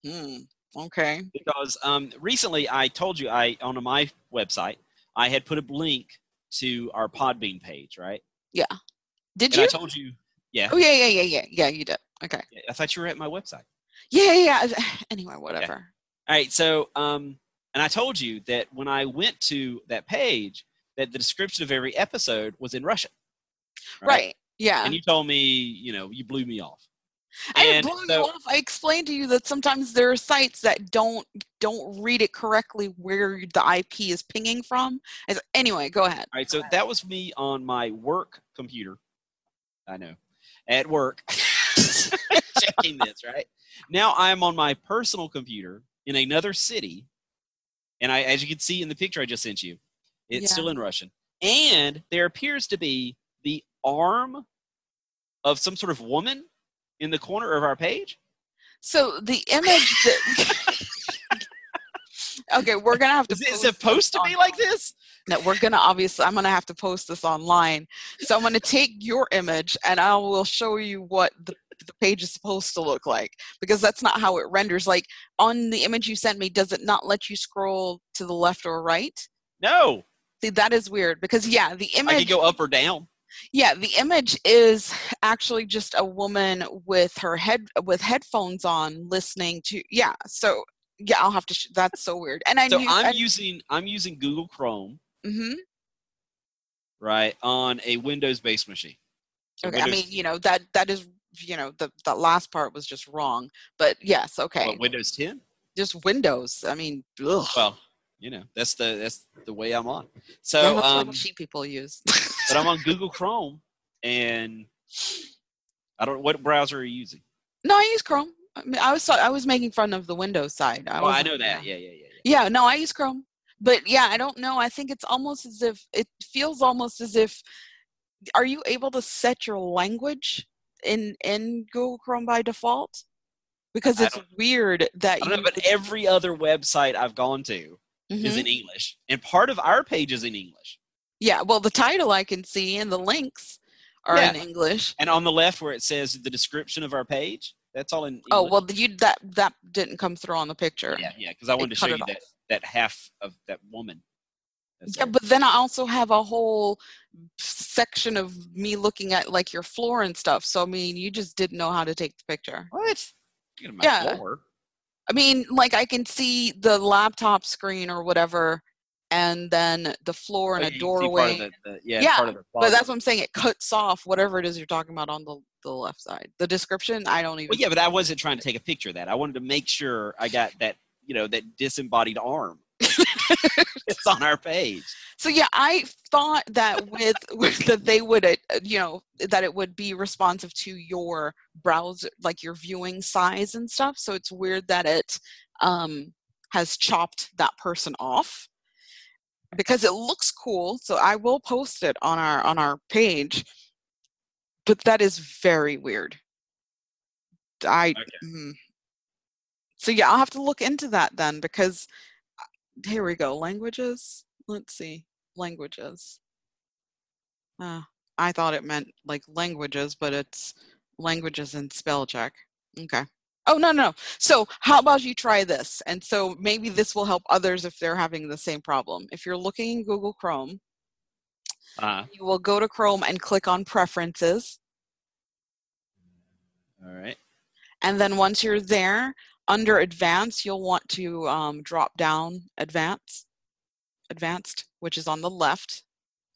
Hmm. Okay. because um, recently I told you I on my website I had put a link to our Podbean page, right? Did And you? I told you, yeah, oh yeah, yeah, yeah, yeah, yeah. You did. Okay. I thought you were at my website. Yeah, yeah. yeah. Anyway, whatever. All right, so um, and I told you that when I went to that page, that the description of every episode was in Russian. Right. Yeah. And you told me, you know, you blew me off. I and blow you off. I explained to you that sometimes there are sites that don't don't read it correctly where the IP is pinging from. Said, anyway, go ahead. All right, so that was me on my work computer. I know, at work, checking this. Right now, I'm on my personal computer in another city, and I, as you can see in the picture I just sent you, it's Yeah. still in Russian, and there appears to be the arm of some sort of woman in the corner of our page. So the image that Okay, we're gonna have to Is it supposed to be like this? No, we're gonna obviously I'm gonna have to post this online. So I'm gonna take your image and I will show you what the, the page is supposed to look like because that's not how it renders. Like on the image you sent me, does it not let you scroll to the left or right? No, See, that is weird because yeah, the image I can go up or down. yeah, the image is actually just a woman with her head with headphones on listening to yeah. So yeah, I'll have to. Sh- that's so weird. And I So knew. I'm I, using I'm using Google Chrome. Mhm. right on a windows based machine So Okay, I mean, you know that that is you know the that last part was just wrong, but yes, okay, what, windows 10 just Windows. I mean, ugh. well you know that's the that's the way i'm on Yeah, so what um cheap people use. but i'm on google chrome and i don't what browser are you using no, I use Chrome. I mean, I was I was making fun of the Windows side. I oh i know that yeah. yeah yeah yeah, yeah. Yeah, no, I use Chrome. But yeah, I don't know. I think it's almost as if it feels almost as if are you able to set your language in in Google Chrome by default? Because it's weird that you know, but every other website I've gone to is Mhm. in English, and part of our page is in English. Yeah, well, the title I can see and the links are in English. And on the left, where it says the description of our page, that's all in. English. Oh well, you that that didn't come through on the picture. yeah, yeah, because I wanted to show it you that that half of that woman. that's Yeah, but then I also have a whole section of me looking at like your floor and stuff. So I mean, you just didn't know how to take the picture. what? Yeah. floor. I mean, like I can see the laptop screen or whatever, and then the floor and Oh, a you part of doorway. the- the- yeah, Yeah, part of the But that's what I'm saying. It cuts off whatever it is you're talking about on the the left side. The description, I don't even. Well, yeah, but I wasn't trying to take a picture of that. I wanted to make sure I got that, you know, that disembodied arm. it's on our page. So yeah, I thought that with, with that they would, uh, you know, that it would be responsive to your browser, like your viewing size and stuff. So it's weird that it um, has chopped that person off because it looks cool. So I will post it on our on our page, but that is very weird. I Okay. mm. So yeah, I'll have to look into that then because uh, here we go. Languages. Let's see. Languages. Uh, I thought it meant like languages, but it's languages and spell check. Okay. Oh no no. No. So how about you try this? And so maybe this will help others if they're having the same problem. If you're looking in Google Chrome, Uh, you will go to Chrome and click on Preferences. all right. And then once you're there, under Advanced, you'll want to um, drop down Advanced, Advanced, which is on the left,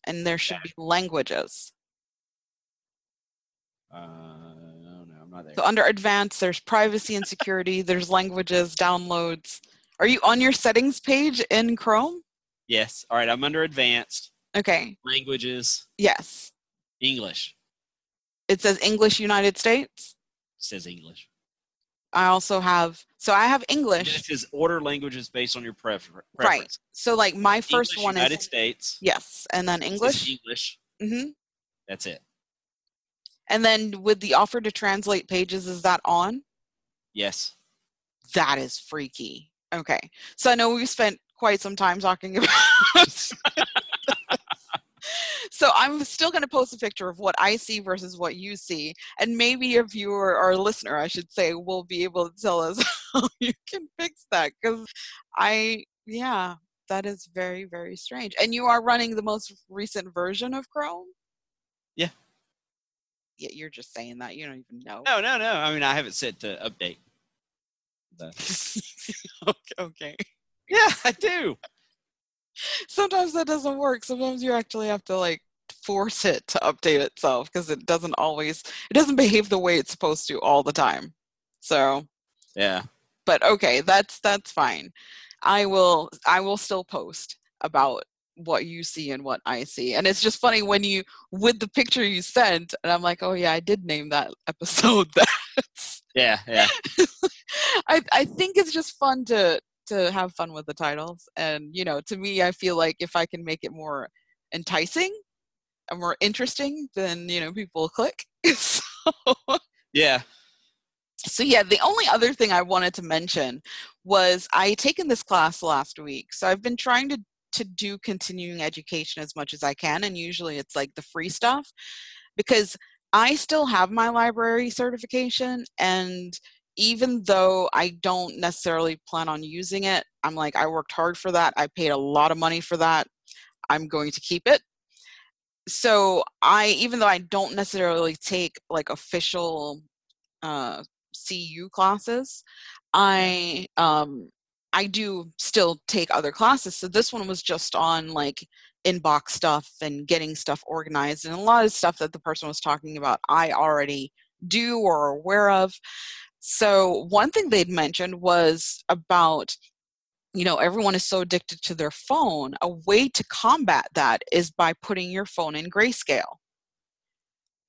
and there should be Languages. Uh, no, no, I'm not there. So under Advanced, there's Privacy and Security. there's Languages, Downloads. Are you on your settings page in Chrome? yes. All right. I'm under advanced Okay. languages, Yes. English. It says English United States. says English. I also have so I have English. it says order languages based on your prefer- Right. So like my first English, one United is United States. yes, and then English. English. hmm That's it. And then with the offer to translate pages, is that on? Yes. That is freaky. Okay. So I know we've spent quite some time talking about so I'm still going to post a picture of what I see versus what you see, and maybe a viewer or a listener, I should say, will be able to tell us how you can fix that. Because I, yeah, that is very very strange. And you are running the most recent version of Chrome. Yeah. Yeah, you're just saying that. You don't even know. No, no, no. I mean, I have it set to update. Okay. yeah, I do. Sometimes that doesn't work. Sometimes you actually have to like force it to update itself because it doesn't always it doesn't behave the way it's supposed to all the time. So, Yeah. but okay, that's that's fine. I will I will still post about what you see and what I see. And it's just funny when you with the picture you sent and I'm like, "Oh yeah, I did name that episode that." Yeah, yeah. I I think it's just fun to to have fun with the titles and you know to me i feel like if i can make it more enticing more interesting then you know people click so, Yeah. so yeah the only other thing i wanted to mention was i taken this class last week so i've been trying to to do continuing education as much as i can and usually it's like the free stuff because i still have my library certification and even though I don't necessarily plan on using it, I'm like, I worked hard for that. I paid a lot of money for that. I'm going to keep it. So I, even though I don't necessarily take like official uh, CU classes, I um, I do still take other classes. So this one was just on like inbox stuff and getting stuff organized, and a lot of stuff that the person was talking about, I already do or aware of. So one thing they'd mentioned was about you know everyone is so addicted to their phone a way to combat that is by putting your phone in grayscale.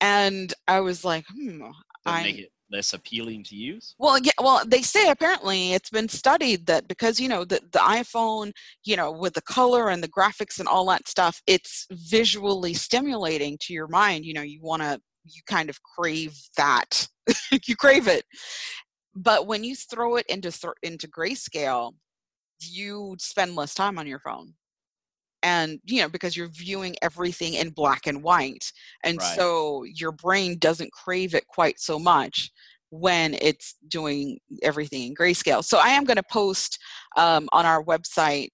And i was like hmm I- make it less appealing to use? well yeah well they say apparently it's been studied that because you know the, the iphone you know with the color and the graphics and all that stuff it's visually stimulating to your mind you know you want to you kind of crave that. You crave it. But when you throw it into thr into grayscale you spend less time on your phone. And you know because you're viewing everything in black and white. And Right. so your brain doesn't crave it quite so much when it's doing everything in grayscale. So i am going to post um, on our website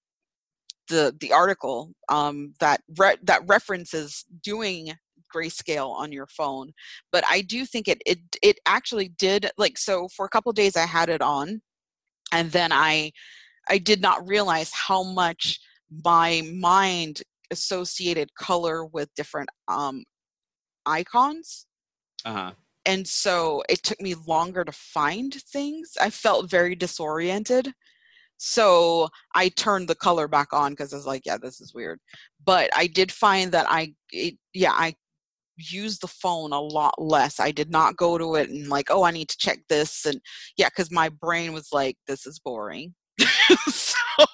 the the article um, that re- that references doing grayscale on your phone. But i do think it it it actually did like so for a couple days i had it on and then i i did not realize how much my mind associated color with different um icons. Uh huh. and so it took me longer to find things. I felt very disoriented. So i turned the color back on because i was like yeah this is weird. But i did find that i it, yeah i used the phone a lot less. I did not go to it and like oh i need to check this and yeah because my brain was like this is boring so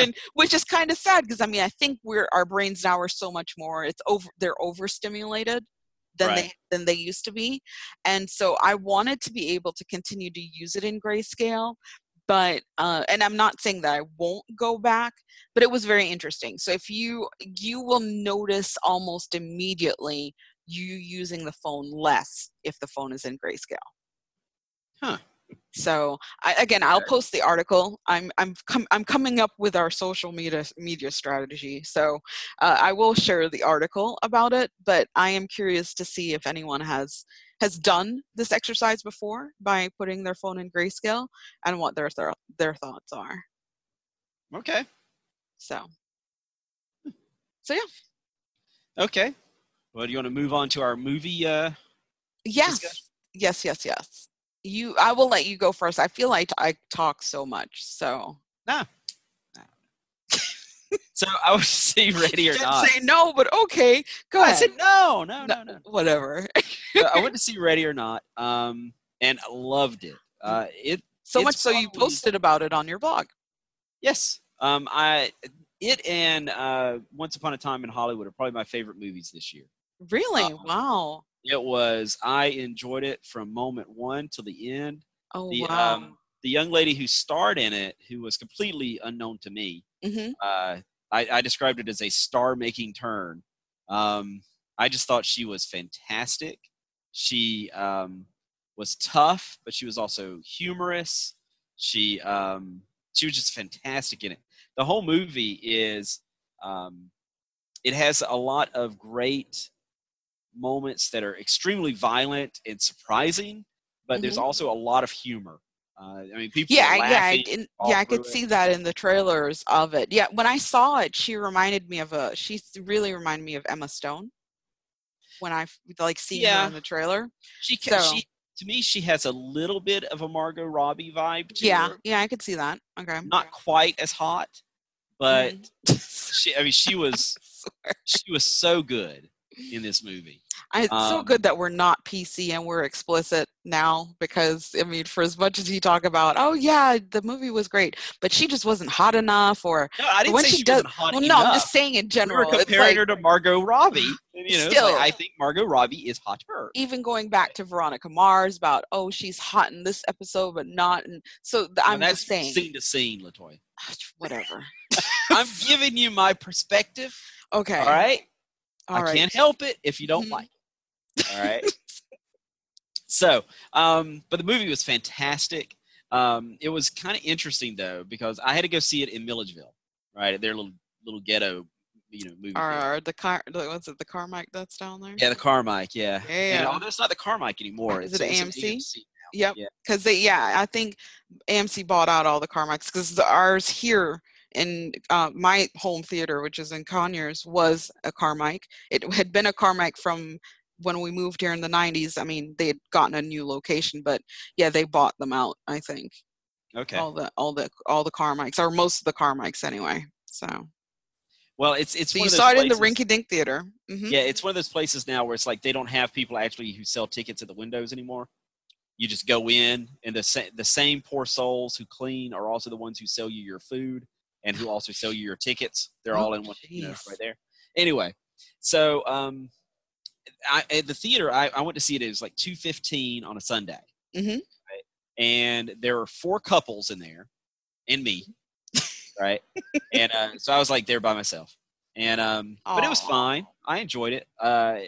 and which is kind of sad because i mean i think we're our brains now are so much more it's over they're overstimulated than they than they used to be and so i wanted to be able to continue to use it in grayscale but uh, and i'm not saying that i won't go back but it was very interesting. So if you you will notice almost immediately you using the phone less if the phone is in grayscale. Huh. So I, again i'll post the article. I'm i'm com- i'm coming up with our social media media strategy. So uh, i will share the article about it but i am curious to see if anyone has has done this exercise before by putting their phone in grayscale and what their thir- their thoughts are. Okay. so. So yeah. Okay. Well, do you want to move on to our movie? Uh, yes. Discuss- yes yes yes you i will let you go first i feel like i talk so much so. No so I was see Ready or Didn't say no but okay go I ahead. said no, no, No, no, no. whatever. I went to see Ready or Not, um, and I loved it. Uh, it so much so you posted about it on your blog. Yes, um, I it and uh, Once Upon a Time in Hollywood are probably my favorite movies this year. really? Uh, wow It was I enjoyed it from moment one till the end. oh The wow um, the young lady who starred in it, who was completely unknown to me, hmm uh, I, I described it as a star-making turn. Um, I just thought she was fantastic. She um, was tough, but she was also humorous. She um, she was just fantastic in it. The whole movie is um, it has a lot of great moments that are extremely violent and surprising, but there's also a lot of humor. Uh, I mean, people yeah I- yeah I laughing yeah i could it. see that in the trailers of it yeah when i saw it she reminded me of a she really reminded me of emma stone when I like seeing her in the trailer She, So- she to me, she has a little bit of a Margot Robbie vibe to yeah her. yeah i could see that okay Not quite as hot, but Mhm. she. I mean, she was she was so good in this movie. I, it's so Um, good that we're not PC and we're explicit now because I mean, for as much as you talk about, oh yeah, the movie was great, but she just wasn't hot enough, or No, I didn't when say she she, does- hot well, no, I'm just saying in general. it's comparing like, her to Margot Robbie. And, you know, it's like, Still. I think Margot Robbie is hotter. even going back to Veronica Mars about, oh, she's hot in this episode, but not, and so th- I'm just saying, scene to scene, Latoya. whatever. I'm giving you my perspective. Okay, All right. All I right. can't help it if you don't Mhm. like. it. All right. so, um, but the movie was fantastic. Um, it was kind of interesting though because I had to go see it in Milledgeville, right? At their little little ghetto, you know, movie. Or, or the car, the- what's it, the Carmike that's down there? Yeah, the Carmike. Yeah. And, Yeah. oh, that's not the Carmike anymore. Is It's, it it's an AMC? AMC. Yep. Yeah. Because they, yeah, I think AMC bought out all the Carmikes because the ours here in uh, my home theater, which is in Conyers, was a Carmike. It had been a Carmike from when we moved here in the 90s. I mean, they had gotten a new location, but yeah, they bought them out. I think Okay. all the all the all the Carmikes or most of the Carmikes anyway. So, Well, it's it's so you saw it in the Rinky Dink Theater. hmm Yeah, it's one of those places now where it's like they don't have people actually who sell tickets at the windows anymore. You just go in, and the sa- the same poor souls who clean are also the ones who sell you your food and who also sell you your tickets. They're Oh, all in one, you know, right there. Anyway, so um, I, at the theater, I, I went to see it. It was like two fifteen on a Sunday, Mhm. right? and there were four couples in there, and me, right? and uh, so I was like there by myself, and um, but it was fine. I enjoyed it. Uh,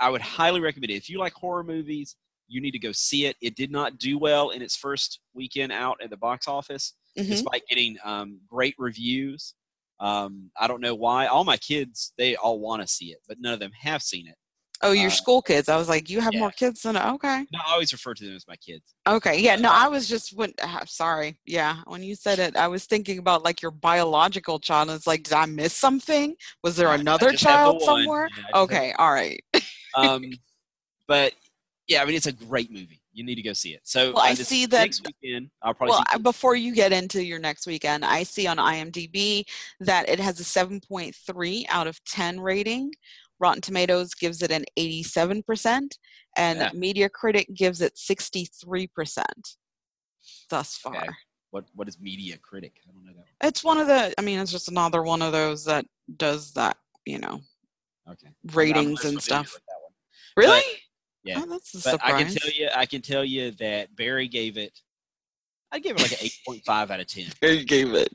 I would highly recommend it if you like horror movies. You need to go see it. It did not do well in its first weekend out at the box office, Mhm. despite getting um, great reviews. Um, I don't know why. All my kids, they all want to see it, but none of them have seen it. Oh, your Uh, school kids. I was like, you have yeah. more kids than okay. No, I always refer to them as my kids. Okay, yeah, no, I was just when uh, sorry, yeah, when you said it, I was thinking about like your biological child. And it's like, did I miss something? Was there another have the child somewhere? Yeah, just have Okay, all right. um, but yeah, I mean, it's a great movie. You need to go see it. So Well, I uh, see that- next weekend. I'll probably Well, before you get into your next weekend, I see on IMDb that it has a 7.3 out of 10 rating. Rotten Tomatoes gives it an 87%, and Yeah. Metacritic gives it 63% thus far. Okay. what what is Metacritic? I don't know that. It's one of the, I mean, it's just another one of those that does that, you know, Okay. Ratings and stuff. with that one. Really? Yeah. Oh, that's a But I can tell you, I can tell you that Barry gave it. I gave it like an eight point five out of ten. You gave it.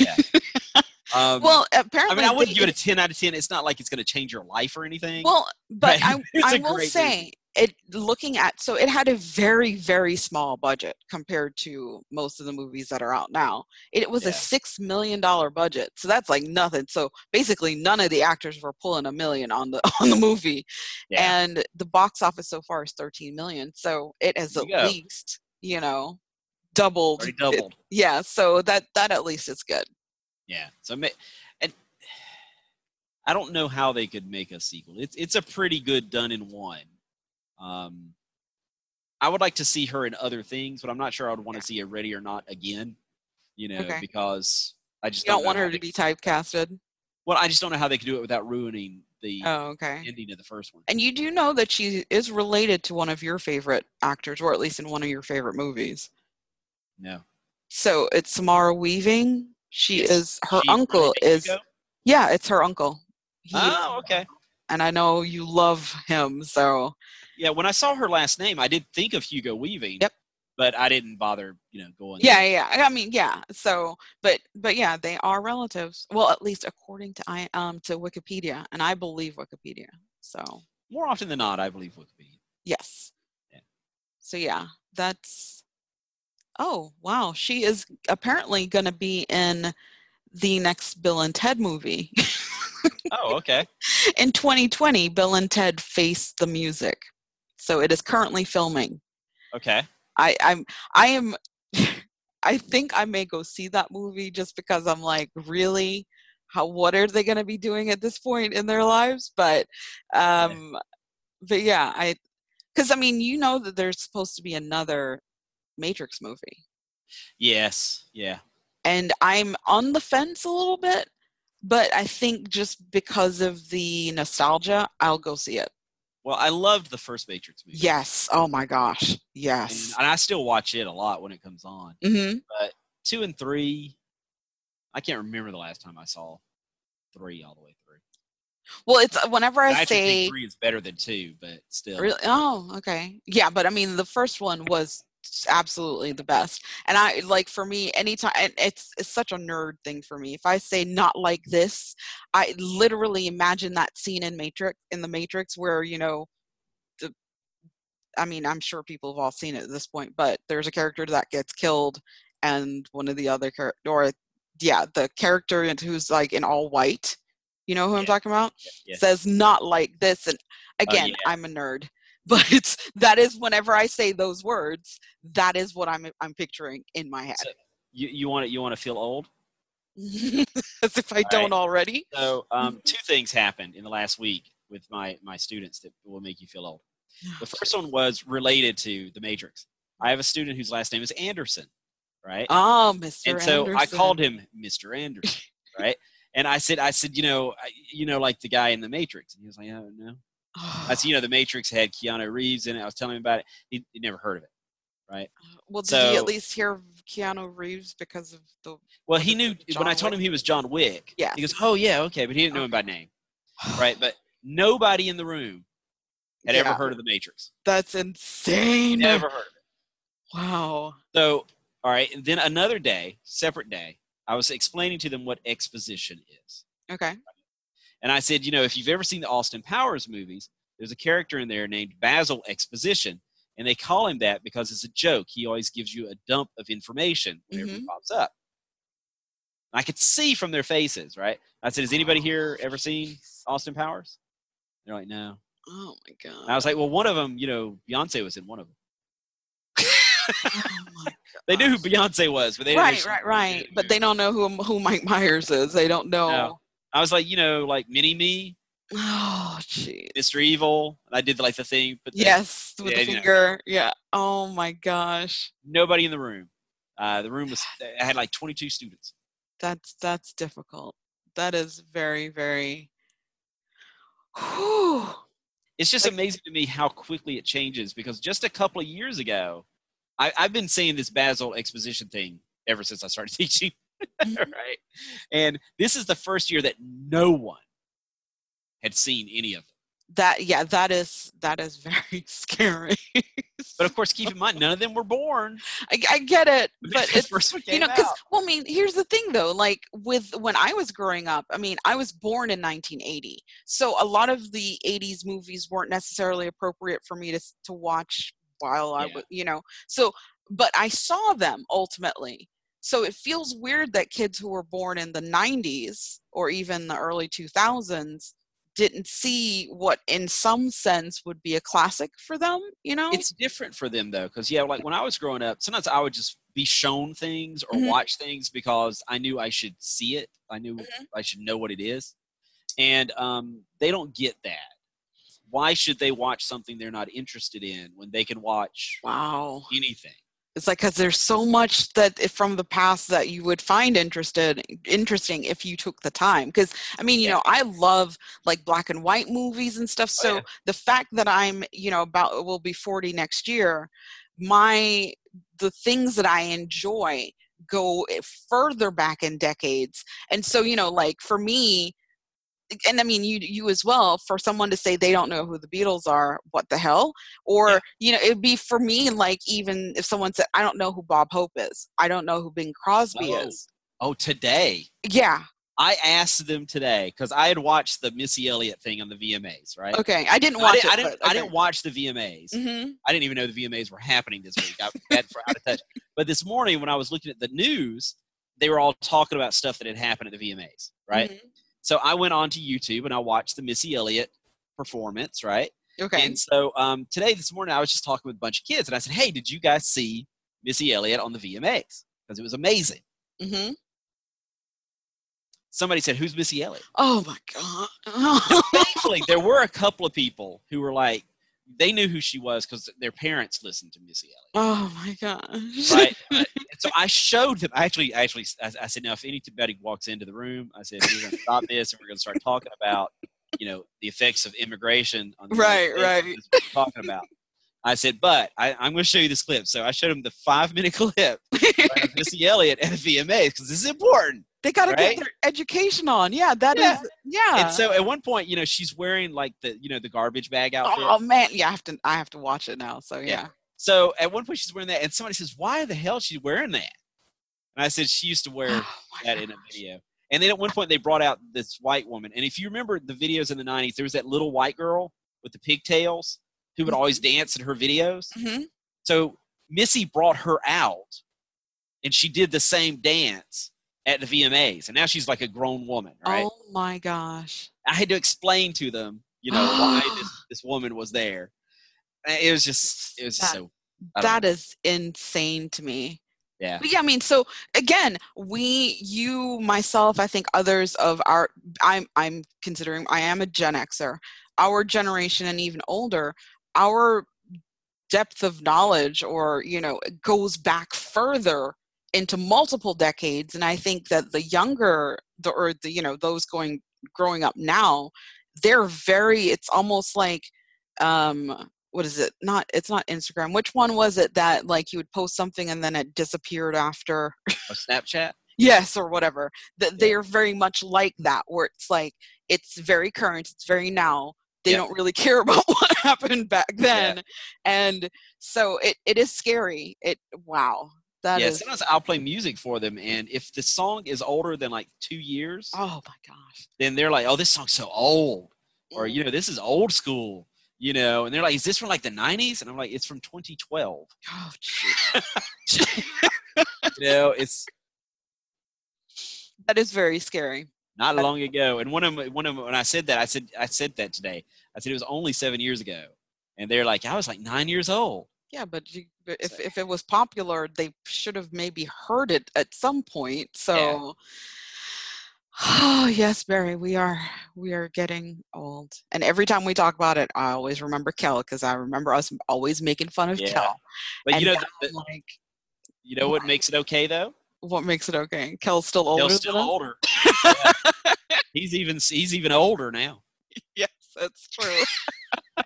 Yeah. Um, well, I mean, I wouldn't they- give it a ten out of ten. It's not like it's going to change your life or anything. Well, but But I, it's I a will great say movie. It looking at so it had a very very small budget compared to most of the movies that are out now. It was Yeah. a six million dollar budget, so that's like nothing. So basically, none of the actors were pulling a million on the on the movie, yeah. and the box office so far is thirteen million. So it has at go. least you know doubled. already it- doubled. yeah, so that that at least is good. Yeah. So and I don't know how they could make a sequel. It's it's a pretty good done in one. Um, I would like to see her in other things, but I'm not sure I would want to see a Ready or Not again. You know, Okay. because I just don't know want her they- to be typecasted. Well, I just don't know how they could do it without ruining the Oh, okay. ending of the first one. And you do know that she is related to one of your favorite actors, or at least in one of your favorite movies. No. So it's Samara Weaving. She Yes. is her She uncle is Hugo? yeah, it's her uncle. He Oh, okay. and I know you love him, so Yeah, when I saw her last name, I did think of Hugo Weaving. Yep. but I didn't bother, you know, going. Yeah, yeah. I mean, yeah. So, but but yeah, they are relatives. Well, at least according to I um to Wikipedia, and I believe Wikipedia. So More often than not, I believe Wikipedia. yes. Yeah. So yeah, that's. Oh wow, she is apparently going to be in the next Bill and Ted movie. Oh, okay. in 2020, Bill and Ted Face the Music. So it is currently filming. Okay. I I'm I am I think I may go see that movie just because I'm like, really? How what are they gonna be doing at this point in their lives? But um but yeah, I because I mean you know that there's supposed to be another Matrix movie. Yes. Yeah. And I'm on the fence a little bit, but I think just because of the nostalgia, I'll go see it. Well, I loved the first Matrix movie. Yes. Oh my gosh. Yes. and I still watch it a lot when it comes on. hmm Two and three, I can't remember the last time I saw three all the way through. Well, it's uh, whenever I I say think three is better than two, but still. Really? Oh, okay. Yeah, but I mean, the first one was absolutely the best. And I like for me, anytime, and it's it's such a nerd thing for me. If I say not like this, I literally imagine that scene in Matrix in the Matrix where you know, the. I mean, I'm sure people have all seen it at this point, but there's a character that gets killed, and one of the other char- or yeah, the character who's like in all white. You know who I'm talking about? Yeah. Says not like this, and oh, again, yeah. I'm a nerd, but that is whenever I say those words, that is what I'm I'm picturing in my head. So- You you want to you want to feel old? As if I don't already. So um, two things happened in the last week with my my students that will make you feel old. The first one was related to the Matrix. I have a student whose last name is Anderson, right? Oh, Mr. and so I called him Mr. Anderson, right? And I said, I said, you know, you know, like the guy in the Matrix, and he was like, oh no. I said, you know, the Matrix had Keanu Reeves in it. I was telling him about it. He, he never heard of it, right? Uh, well, did he at least hear of Keanu Reeves because of the? Well, he knew John when I told Wick? him he was John Wick. Yeah. He goes, oh yeah, okay, but he didn't know him by name, right? But nobody in the room had ever heard of the Matrix. That's insane. Never heard of it. Wow. So, all right. And then another day, separate day, I was explaining to them what exposition is. Okay. And I said, you know, if you've ever seen the Austin Powers movies, there's a character in there named Basil Exposition. And they call him that because it's a joke. He always gives you a dump of information whenever he mm-hmm. pops up. I could see from their faces, right? I said, has anybody here oh, ever seen Austin Powers? They're like, no. Oh my god. And I was like, well, one of them, you know, Beyonce was in one of them. oh my They knew who Beyonce was, but they didn't know right, right, right. But they don't know who who Mike Myers is. They don't know. No. I was like, you know, like Mini Me, Oh, jeez. Mr. Evil. I did like the thing, but Yes, with Yeah, the you know. finger. Yeah. Oh my gosh. nobody in the room. Uh, the room was, I had like 22 students. That's that's difficult. That is very very. Whew. It's just Like- amazing to me how quickly it changes because just a couple of years ago, I, I've been saying this Basil exposition thing ever since I started teaching. right? And this is the first year that no one had seen any of them. That yeah, that is that is very scary. But of course, keep in mind, none of them were born. I, I get it, but it's first one you know because well, I mean, here's the thing though. Like with when I was growing up, I mean, I was born in 1980, so a lot of the 80s movies weren't necessarily appropriate for me to to watch while I was, you know. So, but I saw them ultimately. So it feels weird that kids who were born in the 90s or even the early 2000s didn't see what in some sense would be a classic for them you know? It's different for them though because yeah like when i was growing up sometimes i would just be shown things or Mhm. watch things because i knew i should see it. I knew Mhm. i should know what it is. And um, they don't get that. Why should they watch something they're not interested in when they can watch wow. anything It's like because there's so much that from the past that you would find interested interesting if you took the time. Because I mean, you know, I love like black and white movies and stuff. Oh, So yeah. the fact that I'm, you know, about will be 40 next year, my the things that I enjoy go eh, further back in decades. And so, you know, like for me, and I mean you you as well for someone to say they don't know who the Beatles are, what the hell? Or Yeah. you know, it'd be for me like even if someone said I don't know who Bob Hope is, I don't know who Bing Crosby Oh. is. Oh, today Yeah, I asked them today because I had watched the Missy Elliott thing on the VMAs, right? okay, I didn't I watch didn't, it. I didn't, but, I didn't watch the VMAs. hmm I didn't even know the VMAs were happening this week. I was bad for out of touch. But this morning, when I was looking at the news, they were all talking about stuff that had happened at the VMAs, right? Mm-hmm. So I went on to YouTube and I watched the Missy Elliott performance, right? Okay. And so um, today, this morning, I was just talking with a bunch of kids, and I said, "Hey, did you guys see Missy Elliott on the VMAs? Because it was amazing." hmm Somebody said, "Who's Missy Elliott?" Oh my god. Thankfully, there were a couple of people who were like, they knew who she was because their parents listened to Missy Elliott. oh my gosh. right? So I showed them. Actually, actually, I, I said, now if anybody walks into the room, I said we're going to stop this and we're going to start talking about, you know, the effects of immigration on the Right, right. That's what we're talking about. I said, but I, I'm going to show you this clip. So I showed them the five minute clip of Missy Elliott at the VMAs because this is important. They got to right? get their education on. Yeah, that is. Yeah. yeah. And so at one point, you know, she's wearing like the, you know, the garbage bag outfit. oh man, yeah, I have to. I have to watch it now. So yeah. Yeah. So at one point she's wearing that, and somebody says, "Why the hell is she wearing that?" And I said, "She used to wear Oh that in a video." And then at one point they brought out this white woman, and if you remember the videos in the '90s, there was that little white girl with the pigtails who would always dance in her videos. Mhm. So Missy brought her out, and she did the same dance at the VMAs, and now she's like a grown woman, right? Oh my gosh. I had to explain to them, you know, why this, this woman was there. It was just, it was just That- so. That know. is insane to me. Yeah. But yeah, I mean, so again, we, you, myself, I think others of our, I'm, I'm considering, I am a Gen Xer. Our generation and even older, our depth of knowledge, or you know, goes back further into multiple decades. And I think that the younger, the or the you know those going growing up now, they're very. It's almost like, um, what is it? Not it's not Instagram. Which one was it that like you would post something and then it disappeared after? A Snapchat? yes, or whatever. That they are very much like that, where it's like it's very current, it's very now. They Yeah. don't really care about what happened back Yeah. then, and so it it is scary. It wow, that yeah, is sometimes I'll play music for them, and if the song is older than like two years, oh my gosh. then they're like, "Oh, this song's so old," or you know, "This is old school," you know, and they're like, "Is this from like the '90s?" And I'm like, "It's from 2012." Oh, gee. You know, it's that is very scary. not long ago. And one of them, one of them, when I said that, I said, I said that today. I said it was only seven years ago, and they're like, I was like nine years old. Yeah, but, you, but if So- if it was popular, they should have maybe heard it at some point. So, oh yes, Barry, we are we are getting old, and every time we talk about it, I always remember Kel because I remember us always making fun of Yeah. Kel. But and you know, the, like, you know what makes it okay though? what makes it okay? Kel's still older than still older. Yeah. He's even he's even older now. Yes, that's true.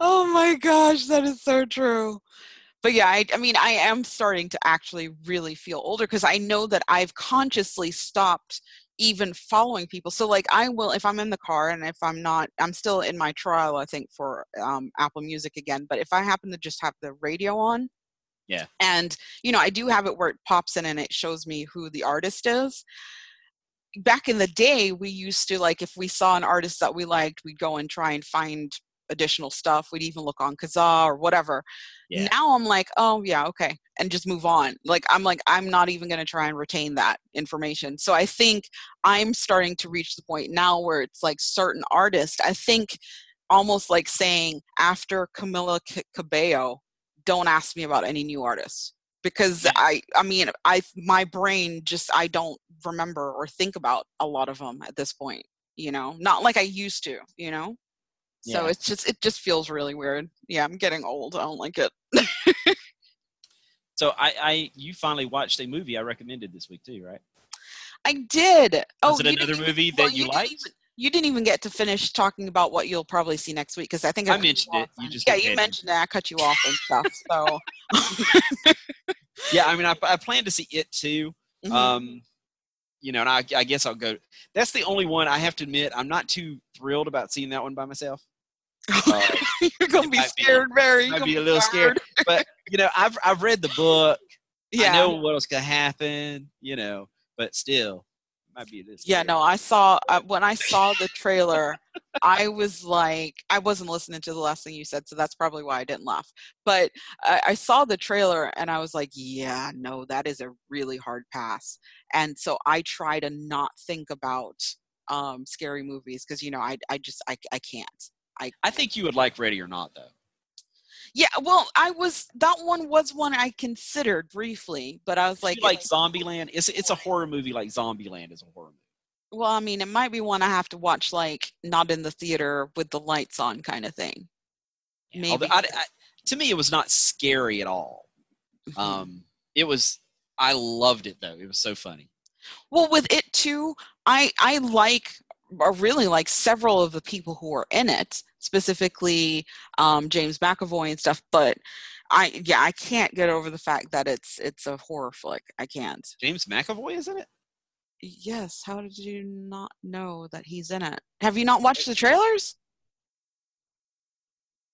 oh my gosh, that is so true. But yeah, I, I mean, I am starting to actually really feel older because I know that I've consciously stopped even following people. So, like, I will, if I'm in the car and if I'm not, I'm still in my trial, I think, for um, Apple Music again. But if I happen to just have the radio on, Yeah. and you know, I do have it where it pops in and it shows me who the artist is back in the day we used to like if we saw an artist that we liked we'd go and try and find additional stuff we'd even look on kazaa or whatever. Yeah. now i'm like oh yeah okay and just move on. Like i'm like i'm not even going to try and retain that information. So i think i'm starting to reach the point now where it's like certain artists i think almost like saying after camila cabello don't ask me about any new artists. Because i i mean i my brain just i don't remember or think about a lot of them at this point you know? Not like i used to you know so Yeah. it's just it just feels really weird yeah i'm getting old i don't like it So I, I you finally watched a movie I recommended this week too, right? i did oh Was it you another even- movie well, that you, didn't liked? you didn't even get to finish talking about what you'll probably see next week because i think I you mentioned it. You just yeah you mentioned it i cut you off and stuff so yeah, I mean, I, I plan to see it too. Mhm. Um, you know, and I, I guess I'll go. That's the only one I have to admit. I'm not too thrilled about seeing that one by myself. Uh, You're gonna be might be- scared, Mary. I'd be a little scared, but you know, I've I've read the book. Yeah. I know what's gonna happen. You know, but still, might be a little. Yeah, no, I saw uh, when I saw the trailer, I was like, I wasn't listening to the last thing you said, so that's probably why I didn't laugh. But I, I saw the trailer and I was like, yeah, no, that is a really hard pass. And so I try to not think about um, scary movies because you know I I just I I can't. I think you would like Ready or Not though. Yeah, well, I was that one was one I considered briefly, but I was Like, like, like Zombieland. It's it's a horror movie like Zombieland is a horror movie. well, I mean, it might be one I have to watch like not in the theater with the lights on kind of thing. Yeah, Maybe. I- I- to me, it was not scary at all. Mhm. Um, it was. I loved it though. It was so funny. Well, with it too, I I like or really like several of the people who are in it, specifically um, James McAvoy and stuff. But I yeah, I can't get over the fact that it's it's a horror flick. I can't. James McAvoy is in it. Yes, how did you not know that he's in it? Have you not watched the trailers?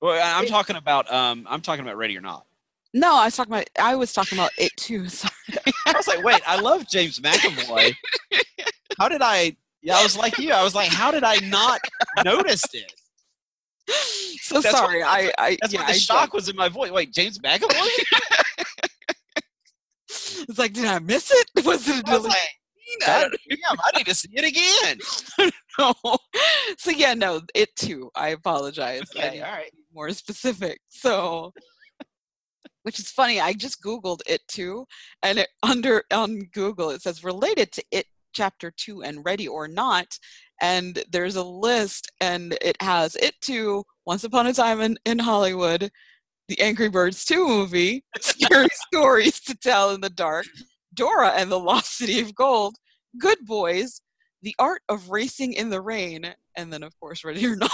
Well, I'm It- talking about. Um, I'm talking about Ready or Not. No, I was talking about I was talking about it too. Sorry. I was like, wait, I love James McAvoy. How did I? Yeah, I was like you. I was like, how did I not notice this? so That's what- sorry. I I That's yeah, why the I shock was in my voice. Wait, James McAvoy? It's like, did I miss it? Was it a I was delete? like, God damn, I need to see it again. no. So yeah, no, it too. I apologize. Okay, need all right. more specific. So which is funny, I just Googled it too, and it under on Google it says related to it chapter two and ready or not. And there's a list and it has it too, Once Upon a Time in, in Hollywood, the Angry Birds 2 movie, Scary Stories to Tell in the Dark, Dora and the Lost City of Gold, Good Boys, The Art of Racing in the Rain, and then of course Ready or Not.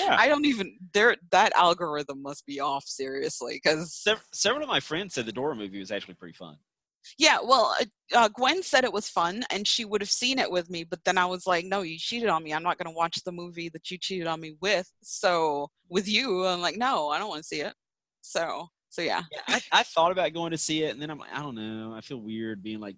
Yeah. I don't even there that algorithm must be off seriously because Sev- several of my friends said the Dora movie was actually pretty fun. Yeah well uh, uh, Gwen said it was fun and she would have seen it with me but then I was like no you cheated on me. I'm not going to watch the movie that you cheated on me with so with you. I'm like no I don't want to see it. So so yeah. Yeah, I, I thought about going to see it, and then I'm like, I don't know. I feel weird being like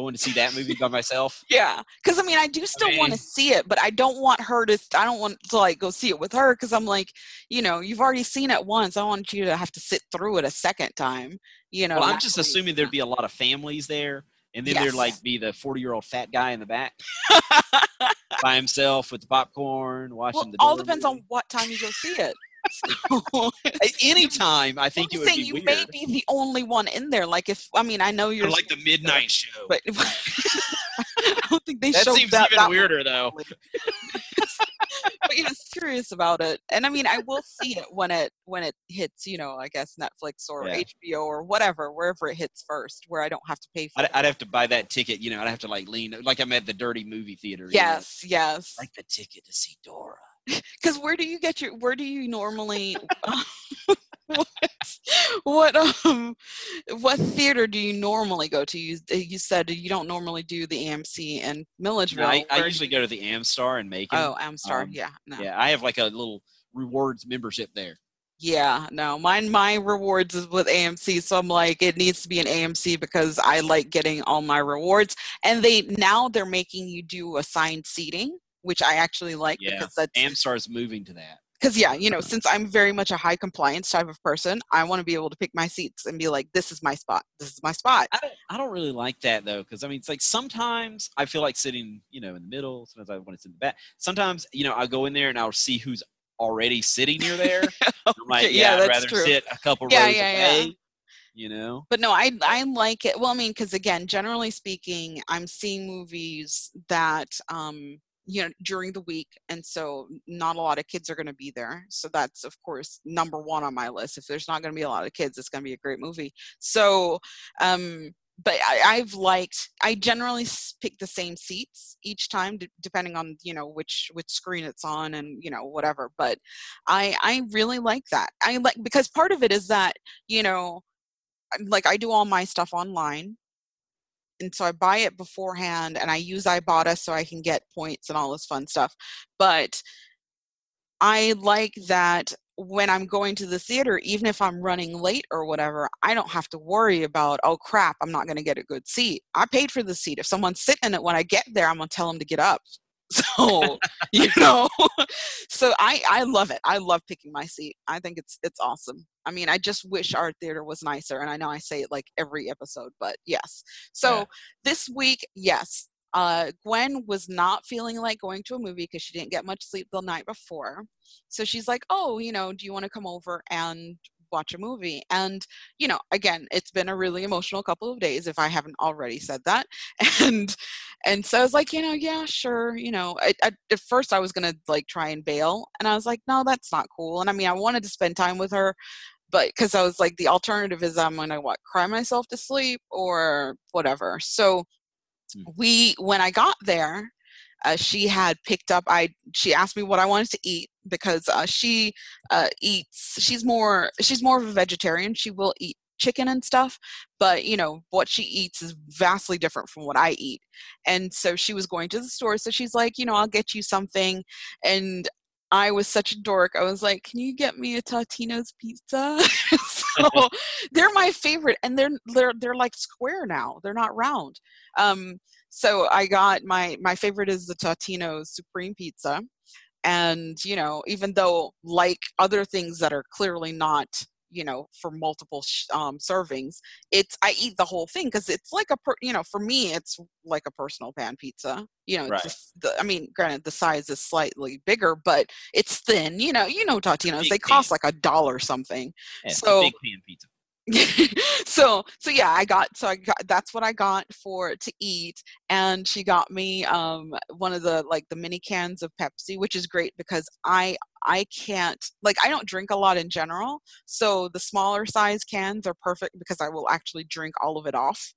going to see that movie by myself. Yeah, because I mean, I do still want to see it, but I don't want her to. I don't want to like go see it with her because I'm like, you know, you've already seen it once. I want you to have to sit through it a second time. You know, Well, I'm just assuming there'd be a lot of families there, and then there'd like be the 40 year old fat guy in the back by himself with the popcorn, watching well, the. all depends movie. on what time you go see it. So, At any time, I think I'm it would saying be you weird. may be the only one in there. Like if I mean, I know you're like the midnight show. but I don't think they that showed seems that, even that one. weirder, though. but yeah, serious about it. And I mean, I will see it when it when it hits, you know, I guess Netflix or Yeah. HBO or whatever, wherever it hits first, where I don't have to pay for I'd, it. I'd have to buy that ticket. You know, I'd have to like lean like I'm at the dirty movie theater. you know, Yes, yes. like the ticket to see Dora. Because where do you get your? Where do you normally? what, what um, what theater do you normally go to? You you said you don't normally do the AMC in Milledgeville. No, I, I usually go to the Amstar and Macon. Oh, Amstar. um, yeah, no. Yeah, I have like a little rewards membership there. Yeah, no, mine my rewards is with AMC, so I'm like it needs to be an AMC because I like getting all my rewards. And they now they're making you do assigned seating, which I actually like Yeah, because that's Amstar's moving to that. because yeah, you know, since I'm very much a high compliance type of person, I want to be able to pick my seats and be like, this is my spot. This is my spot. I don't, I don't really like that though, because I mean, it's like sometimes I feel like sitting, you know, in the middle. Sometimes I want to sit in the back. Sometimes, you know, I'll go in there and I'll see who's already sitting near there. I'm like, Okay, yeah, yeah, I'd rather true. sit a couple Yeah, rows yeah, yeah. away. You know, But no, I I like it. Well, I mean, because again, generally speaking, I'm seeing movies that um you know during the week, and so not a lot of kids are going to be there. So that's of course number one on my list. If there's not going to be a lot of kids, it's going to be a great movie. So um. But I, I've liked. I generally pick the same seats each time, d- depending on you know which which screen it's on and you know whatever. But I I really like that. I like because part of it is that you know like I do all my stuff online. And so I buy it beforehand, and I use Ibotta so I can get points and all this fun stuff. But I like that when I'm going to the theater, even if I'm running late or whatever, I don't have to worry about, oh crap, I'm not going to get a good seat. I paid for the seat. If someone's sitting in it when I get there, I'm going to tell them to get up. So, you know, so I, I love it. I love picking my seat. I think it's, it's awesome. I mean, I just wish our theater was nicer. And I know I say it like every episode, but yes. So Yeah. this week, yes, uh, Gwen was not feeling like going to a movie because she didn't get much sleep the night before. So she's like, "Oh, you know, do you want to come over and watch a movie?" And you know, again, it's been a really emotional couple of days if I haven't already said that. And and so I was like, you know, yeah, sure. You know, I, I, at first I was gonna like try and bail, and I was like, no, that's not cool. And I mean, I wanted to spend time with her. But because I was like, the alternative is I'm gonna what cry myself to sleep or whatever. So Hmm. we when i got there uh, she had picked up i she asked me what i wanted to eat because uh, she uh, eats she's more she's more of a vegetarian she will eat chicken and stuff but you know what she eats is vastly different from what i eat and so she was going to the store so she's like you know i'll get you something and I was such a dork. I was like, "Can you get me a Totino's pizza?" so they're my favorite, and they're they're they're like square now. They're not round. Um, so I got my my favorite is the Totino's Supreme Pizza, and you know, even though like other things that are clearly not you know for multiple sh- um, servings, it's I eat the whole thing because it's like a per, you know for me it's like a personal pan pizza. You know, Right. the, I mean, granted the size is slightly bigger, but it's thin. You know, you know Totino's Big they pan. cost like a dollar something Yeah, So- big pan pizza. so so yeah i got so i got that's what i got for to eat and she got me um one of the like the mini cans of pepsi which is great because i i can't like i don't drink a lot in general so the smaller size cans are perfect because i will actually drink all of it off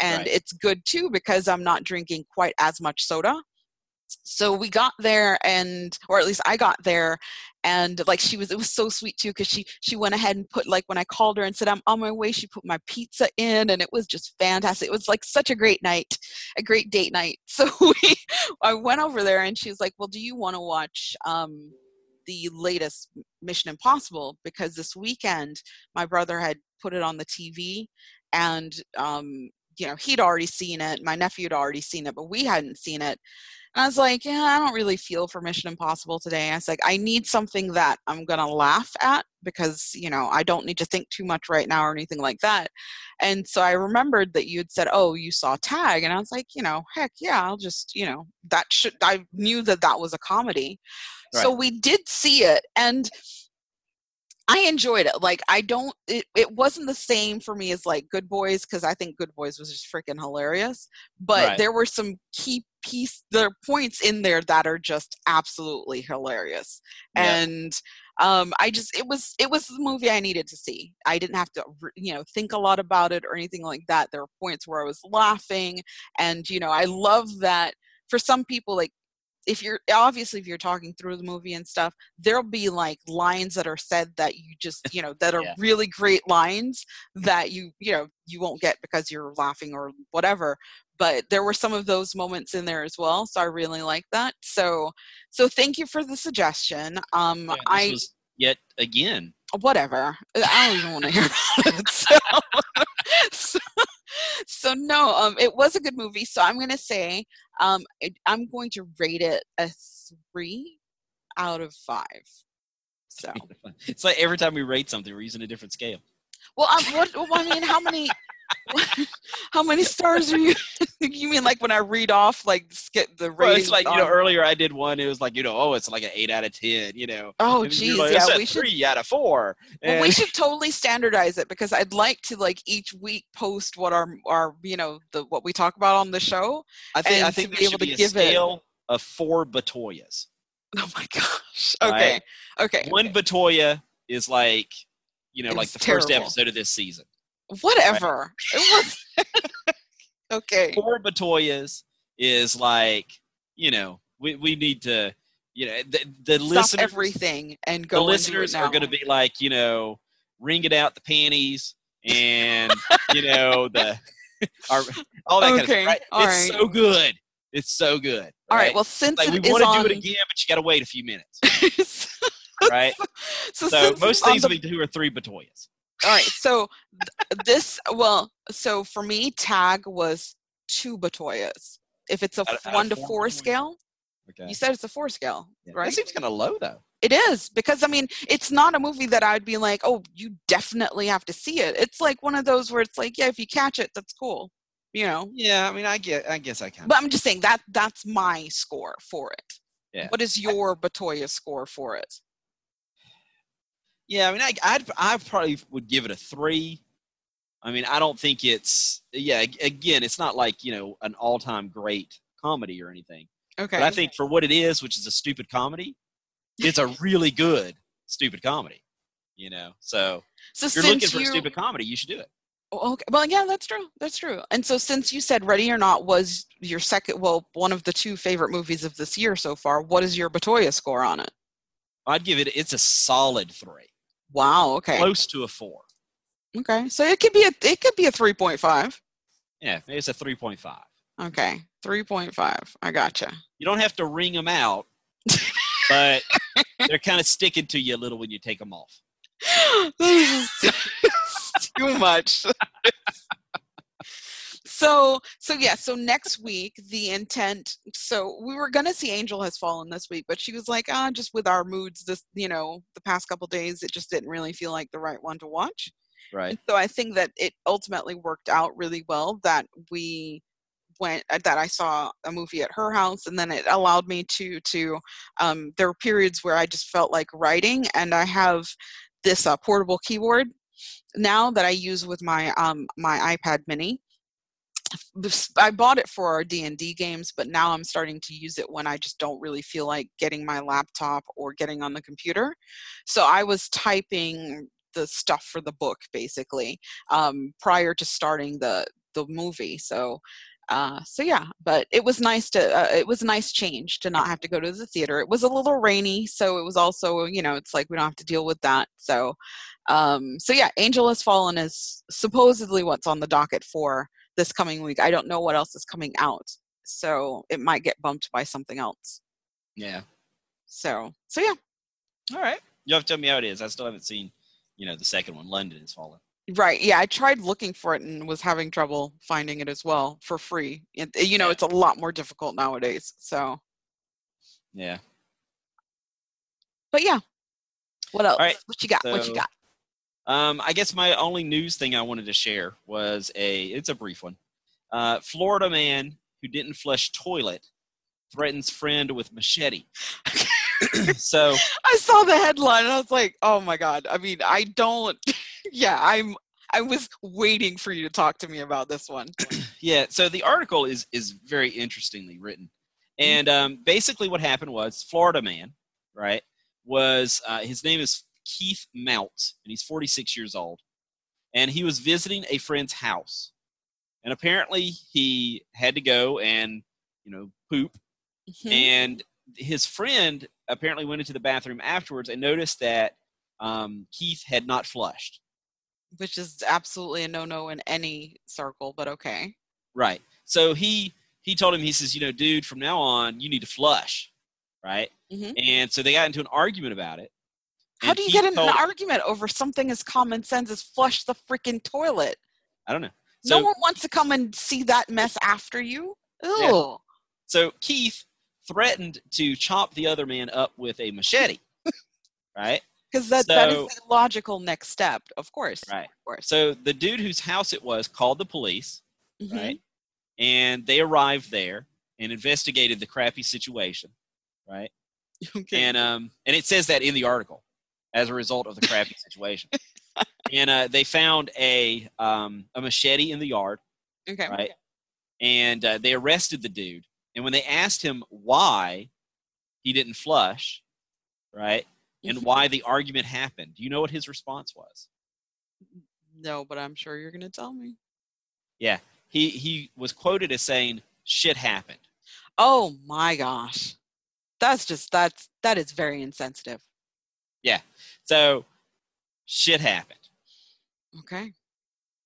and Right. it's good too because i'm not drinking quite as much soda so we got there and or at least i got there and like she was it was so sweet too because she she went ahead and put like when i called her and said i'm on my way she put my pizza in and it was just fantastic. It was like such a great night a great date night. So we i went over there and she was like well do you want to watch um the latest mission impossible? Because this weekend my brother had put it on the tv and um you know he'd already seen it my nephew had already seen it but we hadn't seen it and I was like, yeah, I don't really feel for Mission Impossible today. I was like, I need something that I'm going to laugh at because, you know, I don't need to think too much right now or anything like that. And so I remembered that you had said, oh, you saw Tag. And I was like, you know, heck yeah, I'll just, you know, that should, I knew that that was a comedy. So we did see it. And I enjoyed it. Like I don't it, it wasn't the same for me as like Good Boys because I think Good Boys was just freaking hilarious. But Right. there were some key piece there are points in there that are just absolutely hilarious. Yeah. And um I just it was it was the movie I needed to see. I didn't have to you know think a lot about it or anything like that. There were points where I was laughing and you know I love that for some people like if you're obviously if you're talking through the movie and stuff there'll be like lines that are said that you just you know that are Yeah. really great lines that you you know you won't get because you're laughing or whatever but there were some of those moments in there as well so i really like that so so thank you for the suggestion um Yeah, i yet again. whatever i don't even want to hear about it so, so so no um it was a good movie so i'm gonna say um it, i'm going to rate it a three out of five so It's like every time we rate something, we're using a different scale. well um, what well, i mean how many how many stars are you you mean like when i read off like skip the Well, it's like you know earlier I did one. It was like you know oh it's like an eight out of ten. You know. oh And geez like, yeah we should three out of four. Well, we should totally standardize it because I'd like to like each week post what our our you know the what we talk about on the show. I think I and think be there able should to be a give it- scale of four Batoyas. Oh my gosh. Okay. Okay. One okay. Batoya is like you know It like the first episode of this season. Whatever. It was Okay. Four Batoyas is like you know we we need to you know the, the Stop listeners everything and go. the listeners are going to be like you know wringing out the panties and you know the Or all that kind of Okay, stuff. Right? all it's right. so good. It's so good. All right. right? Well, since like we want to on, do it again, but you got to wait a few minutes, right? so, So most things the be two or three Batoyas. All right. So th- this, well, so for me, tag was two Batoyas. If it's a Out of- f- out one to four four scale, Okay. you said it's a four scale, Yeah. right? That seems kind of low though. It is because I mean, it's not a movie that I'd be like, oh, you definitely have to see it. It's like one of those where it's like, yeah, if you catch it, that's cool, you know. Yeah, I mean, I get, I guess I can But I'm just saying that that's my score for it. Yeah. What is your Batoya score for it? Yeah, I mean, I, I'd, I probably would give it a three. I mean, I don't think it's, yeah, again, it's not like, you know, an all time great comedy or anything. Okay. But I think for what it is, which is a stupid comedy, it's a really good stupid comedy, you know? So so if you're looking for you, a stupid comedy, you should do it. Oh, Okay. Well, yeah, that's true. That's true. And so, since you said Ready or Not was your second, well, one of the two favorite movies of this year so far, what is your Batoya score on it? I'd give it, it's a solid three, Wow. Okay. close to a four. Okay. So it could be a it could be a three point five. Yeah, maybe it's a 3.5. Okay. Three point five. I gotcha. You don't have to ring them out, but they're kind of sticking to you a little when you take them off. this is too much. so so yeah so next week the intent so we were gonna see angel has fallen this week but she was like ah just with our moods this you know the past couple days it just didn't really feel like the right one to watch Right. and so i think that it ultimately worked out really well that we went uh, that i saw a movie at her house and then it allowed me to to um, there were periods where i just felt like writing and i have this uh, portable keyboard now that i use with my um my ipad mini i bought it for our d&d games but now i'm starting to use it when i just don't really feel like getting my laptop or getting on the computer. So i was typing the stuff for the book basically um, prior to starting the the movie. So uh, so yeah but it was nice to uh, it was a nice change to not have to go to the theater. It was a little rainy so it was also you know it's like we don't have to deal with that. So um so yeah angel has fallen is supposedly what's on the docket for this coming week i don't know what else is coming out so it might get bumped by something else Yeah. so so yeah All right. You have to tell me how it is. I still haven't seen, you know, the second one. London has fallen. Right. Yeah, I tried looking for it and was having trouble finding it as well for free. It, eh, you know, Yeah. it's a lot more difficult nowadays. So, Yeah. but yeah. What else? right, What you got? what you got? Um, I guess my only news thing I wanted to share was a. It's a brief one. Uh, Florida man who didn't flush toilet threatens friend with machete. so I saw the headline and I was like, "Oh my god." I mean, I don't Yeah, I'm I was waiting for you to talk to me about this one. yeah, so the article is is very interestingly written, and um, basically what happened was Florida man, right, was uh, his name is Keith Mount, and he's 46 years old, and he was visiting a friend's house, and apparently he had to go and you know poop, Mhm. and his friend apparently went into the bathroom afterwards and noticed that um, Keith had not flushed. Which is absolutely a no-no in any circle, but okay. Right. So he he told him he says, you know, dude, from now on you need to flush, right? Mhm. And so they got into an argument about it. How do you get in told- an argument over something as common sense as flush the freaking toilet? I don't know. So no one wants to come and see that mess after you. Ew. so Keith threatened to chop the other man up with a machete. right? Because that, that So- is a logical next step, of course. Right. Of course. So the dude whose house it was called the police, Mhm. right? And they arrived there and investigated the crappy situation, right? Okay. and um and it says that in the article as a result of the crappy situation and uh they found a um a machete in the yard okay. right and uh, they arrested the dude and when they asked him why he didn't flush right and Mhm. why the argument happened do you know what his response was No, but I'm sure you're gonna tell me. yeah he he was quoted as saying shit happened Oh my gosh. That's just that's that is very insensitive. So shit happened Okay.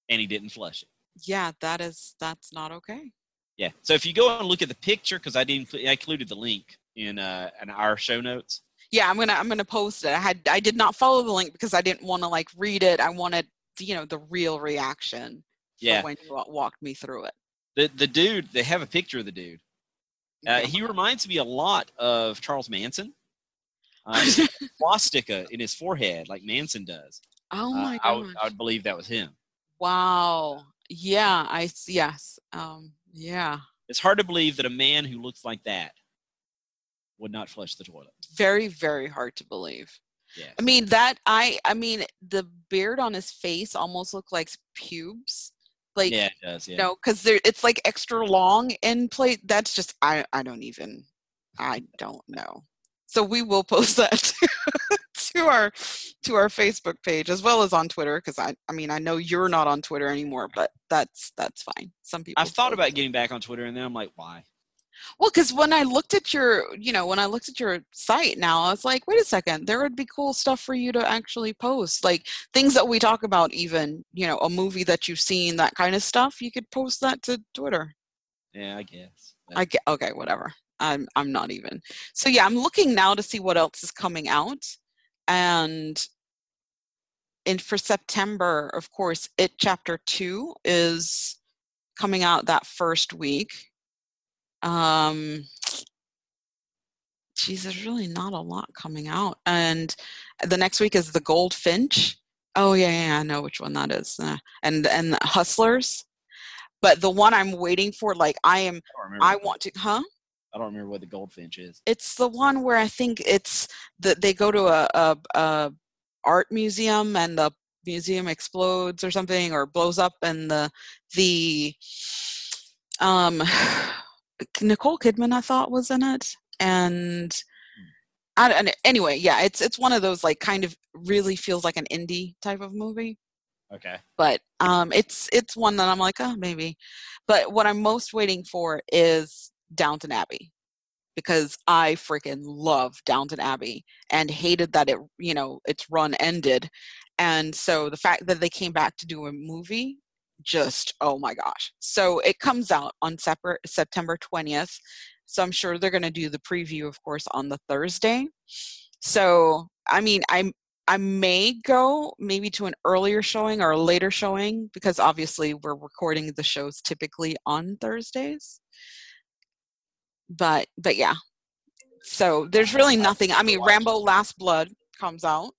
and he didn't flush it yeah, that is that's not okay. Yeah. So if you go and look at the picture, because I didn't, I included the link in uh in our show notes. Yeah, I'm gonna I'm gonna post it. I had I did not follow the link because I didn't want to like read it. I wanted you know the real reaction. Yeah. When you wa- walked me through it. The the dude, they have a picture of the dude. Uh, Yeah. he reminds me a lot of Charles Manson. Uh, swastika in his forehead, like Manson does. oh Uh, my I, god! would, I would believe that was him. Wow. Yeah, I yes. Um. Yeah. It's hard to believe that a man who looks like that would not flush the toilet. Very very hard to believe. Yeah. I mean that I I mean the beard on his face almost looked like pubes. Like yeah, it does. Yeah. you know because there it's like extra long in plate that's just i i don't even i don't know so we will post that to, our to our facebook page as well as on twitter because i i mean i know you're not on twitter anymore but that's that's fine some people I've thought about getting back on Twitter, and then I'm like, why? well because when i looked at your you know when i looked at your site now i was like wait a second there would be cool stuff for you to actually post like things that we talk about even you know a movie that you've seen that kind of stuff you could post that to twitter Yeah, I guess. I get okay, whatever. I'm I'm not even. So yeah, I'm looking now to see what else is coming out, and in for September, of course, it chapter two is coming out that first week. Um, geez, there's really not a lot coming out, and the next week is the Goldfinch. Oh yeah, yeah, I know which one that is, uh, and and Hustlers. But the one I'm waiting for, like I am I. I want to, huh? I don't remember what the goldfinch is. It's the one where I think it's that they go to a, a, a art museum and the museum explodes or something or blows up and the the um Nicole Kidman I thought was in it and I don't, anyway yeah it's it's one of those like kind of really feels like an indie type of movie Okay. but um, it's it's one that I'm like, oh, maybe. But what I'm most waiting for is Downton Abbey, because I freaking love Downton Abbey and hated that it, you know, its run ended, and so the fact that they came back to do a movie, just oh my gosh! So it comes out on separate September 20th. So I'm sure they're going to do the preview, of course, on the Thursday. So I mean, I'm I may go maybe to an earlier showing or a later showing because obviously we're recording the shows typically on Thursdays. But but yeah. So there's really nothing. I mean, Rambo Last Blood comes out,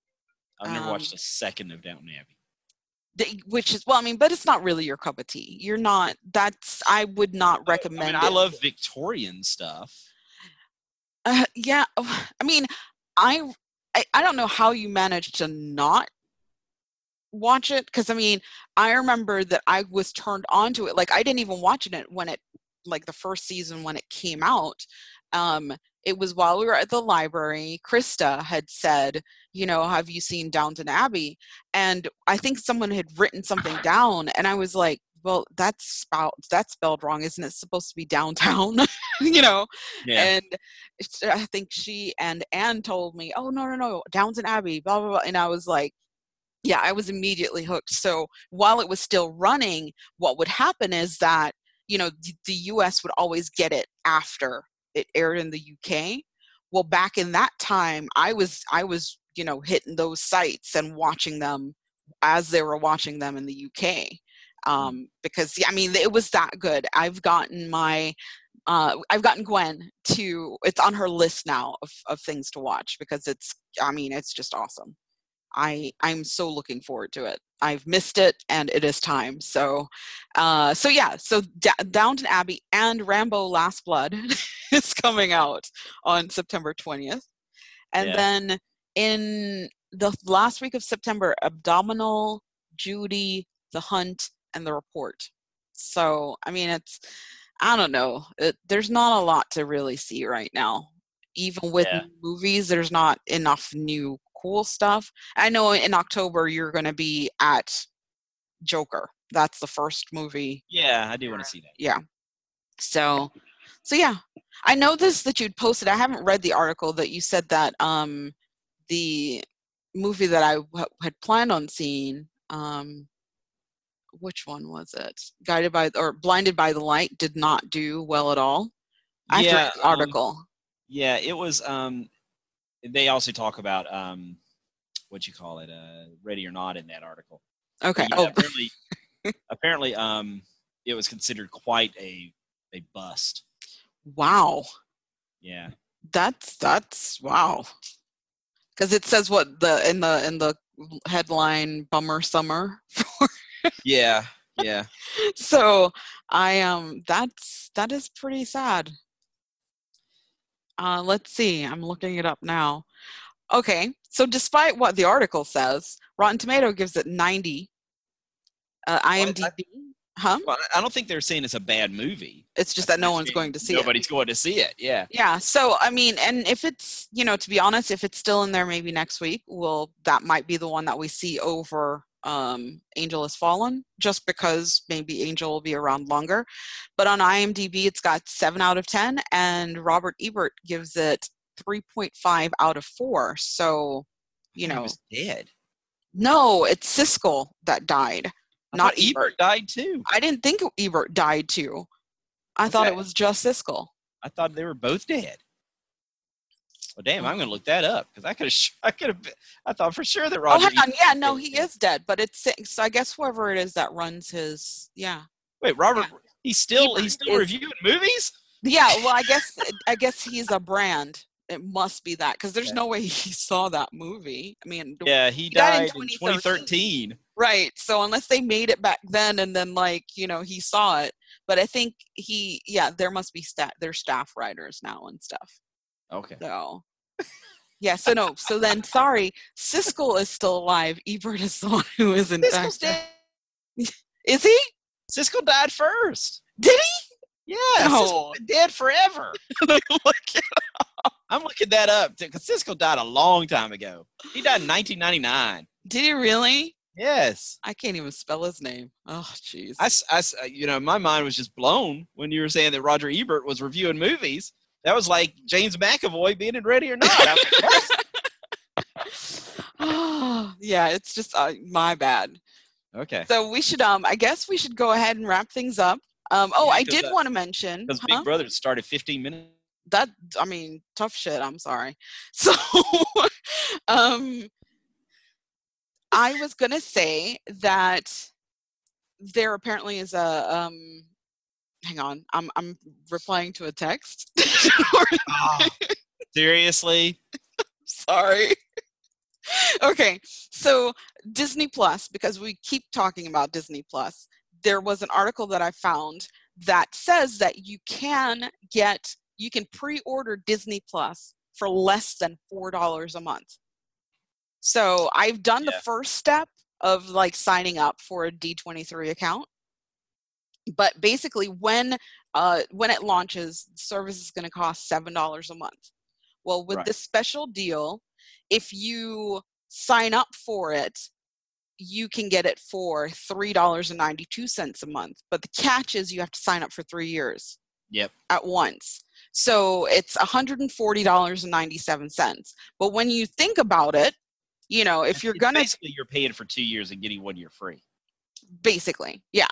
I've never watched Um, a second of Downton Abbey. which is well, I mean, but it's not really your cup of tea. You're not. That's I would not I recommend. mean, I love Victorian stuff. Uh, yeah, oh, I mean, I, I I don't know how you managed to not watch it because I mean, I remember that I was turned on to it. Like I didn't even watch it when it like the first season when it came out. Um, it was while we were at the library. Krista had said, you know, have you seen Downton Abbey? And I think someone had written something down, and I was like, well, that's spelled that's spelled wrong, isn't it? Supposed to be downtown, you know? Yeah. And I think she and Anne told me, "Oh no, no, no, Downton Abbey, blah blah blah," and I was like, "Yeah," I was immediately hooked. So while it was still running, what would happen is that you know the, U.S. would always get it after it aired in the U.K. Well, back in that time, I was I was you know hitting those sites and watching them as they were watching them in the UK. Um, because yeah, I mean it was that good. I've gotten my uh, I've gotten Gwen to it's on her list now of, of things to watch because it's I mean it's just awesome. I I'm so looking forward to it. I've missed it and it is time. So uh so yeah, so D- Downton Abbey and Rambo Last Blood is coming out on September 20th. And Yeah. then in the last week of September, Abominable, Judy, The Hunt, and The Report. So, I mean, it's, I don't know. It, there's not a lot to really see right now. Even with Yeah. movies, there's not enough new cool stuff. I know in October you're going to be at Joker. That's the first movie yeah, I do want to see that. yeah so so yeah i noticed that you'd posted i haven't read the article that you said that um the movie that i w- had planned on seeing um which one was it? Guided by or Blinded by the Light did not do well at all. I Yeah, read the um, article. Yeah, it was. Um, they also talk about um, what you call it, uh, ready or not, in that article. okay. Yeah, oh, apparently, apparently, um, it was considered quite a a bust. wow. Yeah, That's that's wow. Because it says what the in the in the headline bummer summer. for. yeah, yeah. so I um that's that is pretty sad. Uh, let's see. I'm looking it up now. Okay, so despite what the article says, Rotten Tomato gives it 90. Uh, I- IMDb, huh? Well, I- I don't think they're saying it's a bad movie. It's just I that no one's going to see it. Nobody's going to see it. Yeah. Yeah. So I mean, and if it's you know, to be honest, if it's still in there, maybe next week, well, that might be the one that we see over um Angel has Fallen, just because maybe Angel will be around longer. But on IMDb, it's got seven out of ten, and Robert Ebert gives it three point five out of four. So you know, dead. no, it's Siskel that died, not thought Ebert died too. I didn't think Ebert died too. I thought it was just Siskel. I thought they were both dead. Well, damn, I'm gonna look that up because I could have. I could have. I thought for sure that Robert Oh, Roger. hang on. Yeah, no, dead. he is dead, but it's so I guess whoever it is that runs his yeah. Wait, Robert. He's still. He's still is- reviewing movies. Yeah, well, I guess I guess he's a brand. It must be that because there's Okay. no way he saw that movie. I mean, Yeah, he died in died in 2013. 2013. right. So unless they made it back then and then like you know he saw it, but I think he yeah there must be stat their staff writers now and stuff. Okay. So yeah, so no, so then sorry, Siskel is still alive. Ebert is the one who is in Siskel's fact dead. Is he? Siskel died first. Did he? Yeah, No. Siskel's dead forever. Look I'm looking that up because Siskel died a long time ago. He died in 1999. Did he really? Yes. I can't even spell his name. Oh, jeez. I, I you know, my mind was just blown when you were saying that Roger Ebert was reviewing movies. That was like James McAvoy being in Ready or Not. I like, what? yeah, it's just uh, my bad. okay. So we should, um, I guess we should go ahead and wrap things up. Um, oh, Yeah, I 'cause, did uh, want to mention Because huh? Big Brother started 15 minutes. that. I mean, tough shit. I'm sorry. So, um, I was gonna say that there apparently is a um. Hang on, I'm I'm replying to a text. Ah, seriously? sorry. okay, so Disney Plus, because we keep talking about Disney Plus, there was an article that I found that says that you can get, you can pre order Disney Plus for less than $4 a month. So I've done the first step of like signing up for a D23 account. But basically, when uh, when it launches, the service is going to cost seven dollars a month. Well, with Right. this special deal, if you sign up for it, you can get it for three dollars and ninety two cents a month. But the catch is you have to sign up for three years Yep. at once. So it's $140.97. But when you think about it, you know, if you're It's gonna basically you're paying for two years and getting one year free. basically yeah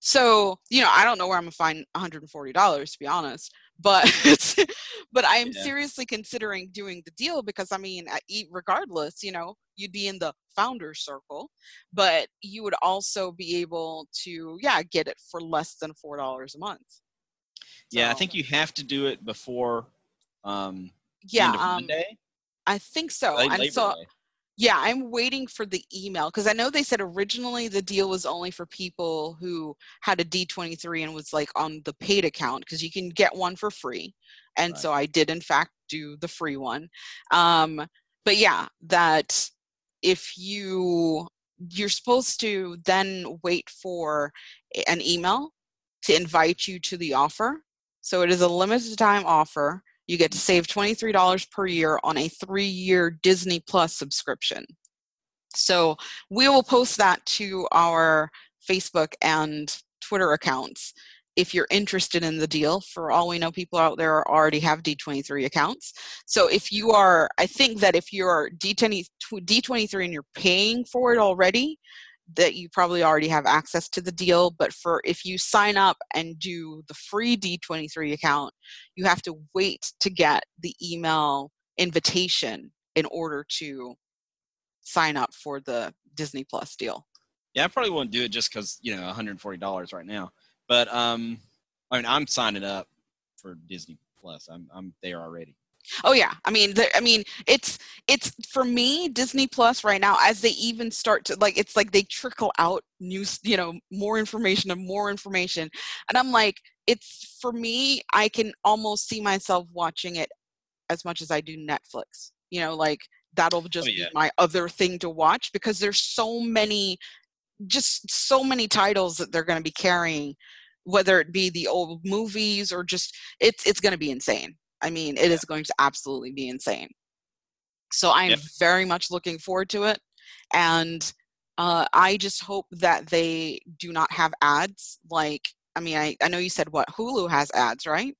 so you know i don't know where i'm gonna find $140 to be honest but but i am Yeah. seriously considering doing the deal because i mean I- regardless you know you'd be in the founder circle but you would also be able to yeah get it for less than four dollars a month Yeah, I think you have to do it before um, yeah um, Monday. i think so late and Labor so Day. Yeah, I'm waiting for the email because I know they said originally the deal was only for people who had a D23 and was like on the paid account because you can get one for free. And Right. so I did, in fact, do the free one. Um, but yeah, that if you you're supposed to then wait for an email to invite you to the offer. So it is a limited time offer. You get to save $23 per year on a three year Disney Plus subscription. So we will post that to our Facebook and Twitter accounts if you're interested in the deal. For all we know, people out there already have D23 accounts. So if you are, I think that if you're D20, D23 and you're paying for it already, that you probably already have access to the deal. But for if you sign up and do the free D23 account, you have to wait to get the email invitation in order to sign up for the Disney Plus deal. Yeah, I probably won't do it just because you know 140 dollars right now. But um, I mean, I'm signing up for Disney Plus. I'm I'm there already. Oh yeah, I mean, the, I mean, it's it's for me Disney Plus right now. As they even start to like, it's like they trickle out news, you know, more information and more information, and I'm like, it's for me. I can almost see myself watching it as much as I do Netflix. You know, like that'll oh, just yeah. be my other thing to watch because there's so many, just so many titles that they're going to be carrying, whether it be the old movies or just it's it's going to be insane. I mean, it is going to absolutely be insane. So I'm Yep. very much looking forward to it, and uh, I just hope that they do not have ads. Like, I mean, I, I know you said what Hulu has ads, right?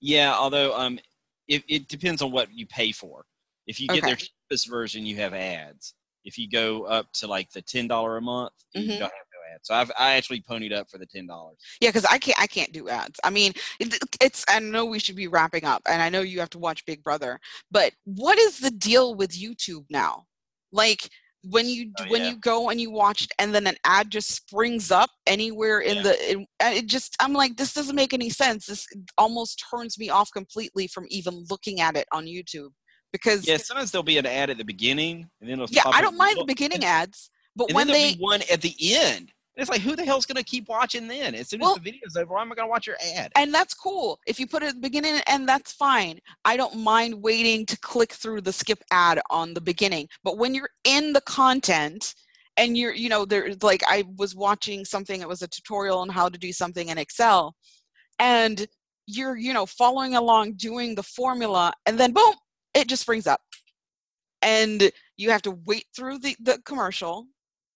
Yeah, although um, it, it depends on what you pay for. If you get their cheapest version, you have ads. If you go up to like the ten dollar a month, you Mhm. don't have So I've I actually ponied up for the ten dollars. Yeah, because I can't I can't do ads. I mean, it, it's I know we should be wrapping up, and I know you have to watch Big Brother, but what is the deal with YouTube now? Like when you Oh, when yeah. you go and you watch it, and then an ad just springs up anywhere in Yeah. the and it just I'm like this doesn't make any sense. This almost turns me off completely from even looking at it on YouTube because Yeah, sometimes there'll be an ad at the beginning, and then it'll yeah, I don't in mind the beginning ads, but when they be one at the end. It's like, who the hell's gonna keep watching then? As soon Well- as the video's over, why am I gonna watch your ad? and that's cool if you put it at the beginning and that's fine i don't mind waiting to click through the skip ad on the beginning but when you're in the content and you're you know there's like i was watching something it was a tutorial on how to do something in excel and you're you know following along doing the formula and then boom it just springs up and you have to wait through the, the commercial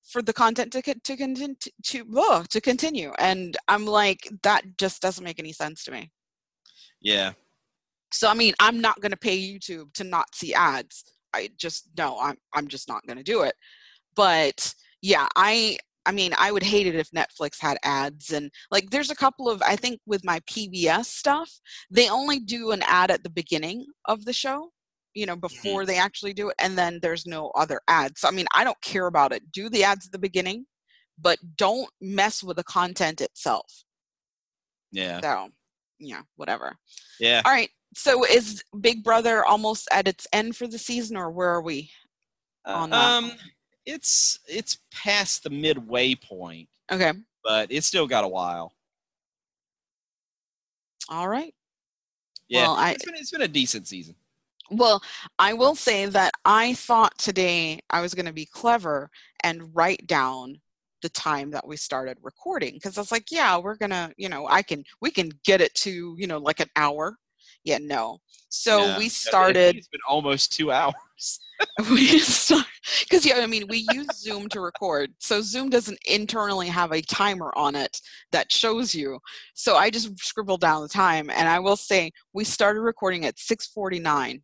for the content to to continue to ugh, to continue and i'm like that just doesn't make any sense to me. Yeah, so i mean i'm not going to pay youtube to not see ads. I just no i'm i'm just not going to do it. But yeah i i mean i would hate it if netflix had ads and like there's a couple of i think with my pbs stuff they only do an ad at the beginning of the show you know before they actually do it and then there's no other ads. So i mean i don't care about it. Do the ads at the beginning but don't mess with the content itself. Yeah, so yeah whatever. Yeah. all right. So is big brother almost at its end for the season or where are we on that? um, it's it's past the midway point, okay. but it's still got a while. all right. Yeah, Well, I- it's been it's been a decent season. Well, I will say that I thought today I was going to be clever and write down the time that we started recording because I was like, yeah, we're going to, you know, I can, we can get it to, you know, like an hour. Yeah, no. So Yeah, we started, It's been almost two hours. we start, because, yeah, I mean, we use Zoom to record. So Zoom doesn't internally have a timer on it that shows you. So I just scribbled down the time and I will say we started recording at 649.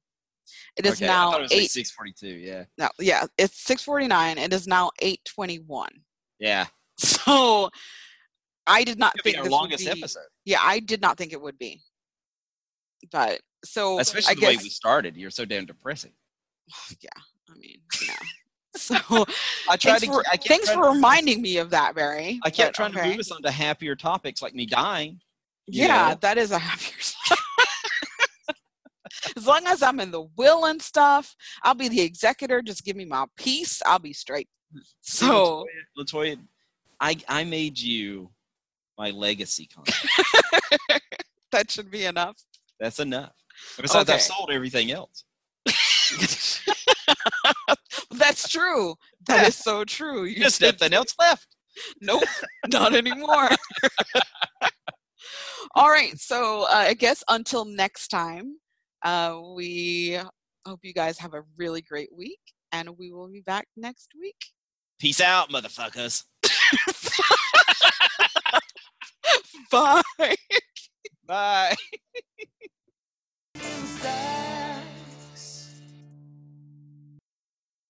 It is Okay, now it eight. like six forty two. Yeah, No, yeah, it's 6:49. It is now 8:21. yeah. So I did not think our longest would be, episode, Yeah, I did not think it would be. But so especially I the guess way we started. You're so damn depressing. yeah, I mean, yeah. So I tried thanks to. for, I thanks for to reminding me of that, Barry. I kept but trying to okay. move us onto happier topics, like me dying. Yeah, know? that is a happier. as long as I'm in the will and stuff, I'll be the executor. Just give me my peace. I'll be straight. So Latoya, Latoya, I I made you my legacy content. that should be enough. That's enough. Besides, Okay. I've sold everything else. That's true. That is so true. You There's nothing else left. Nope, not anymore. All right. So uh, I guess until next time, uh, we hope you guys have a really great week, and we will be back next week. Peace out, motherfuckers. Bye. Bye. Instead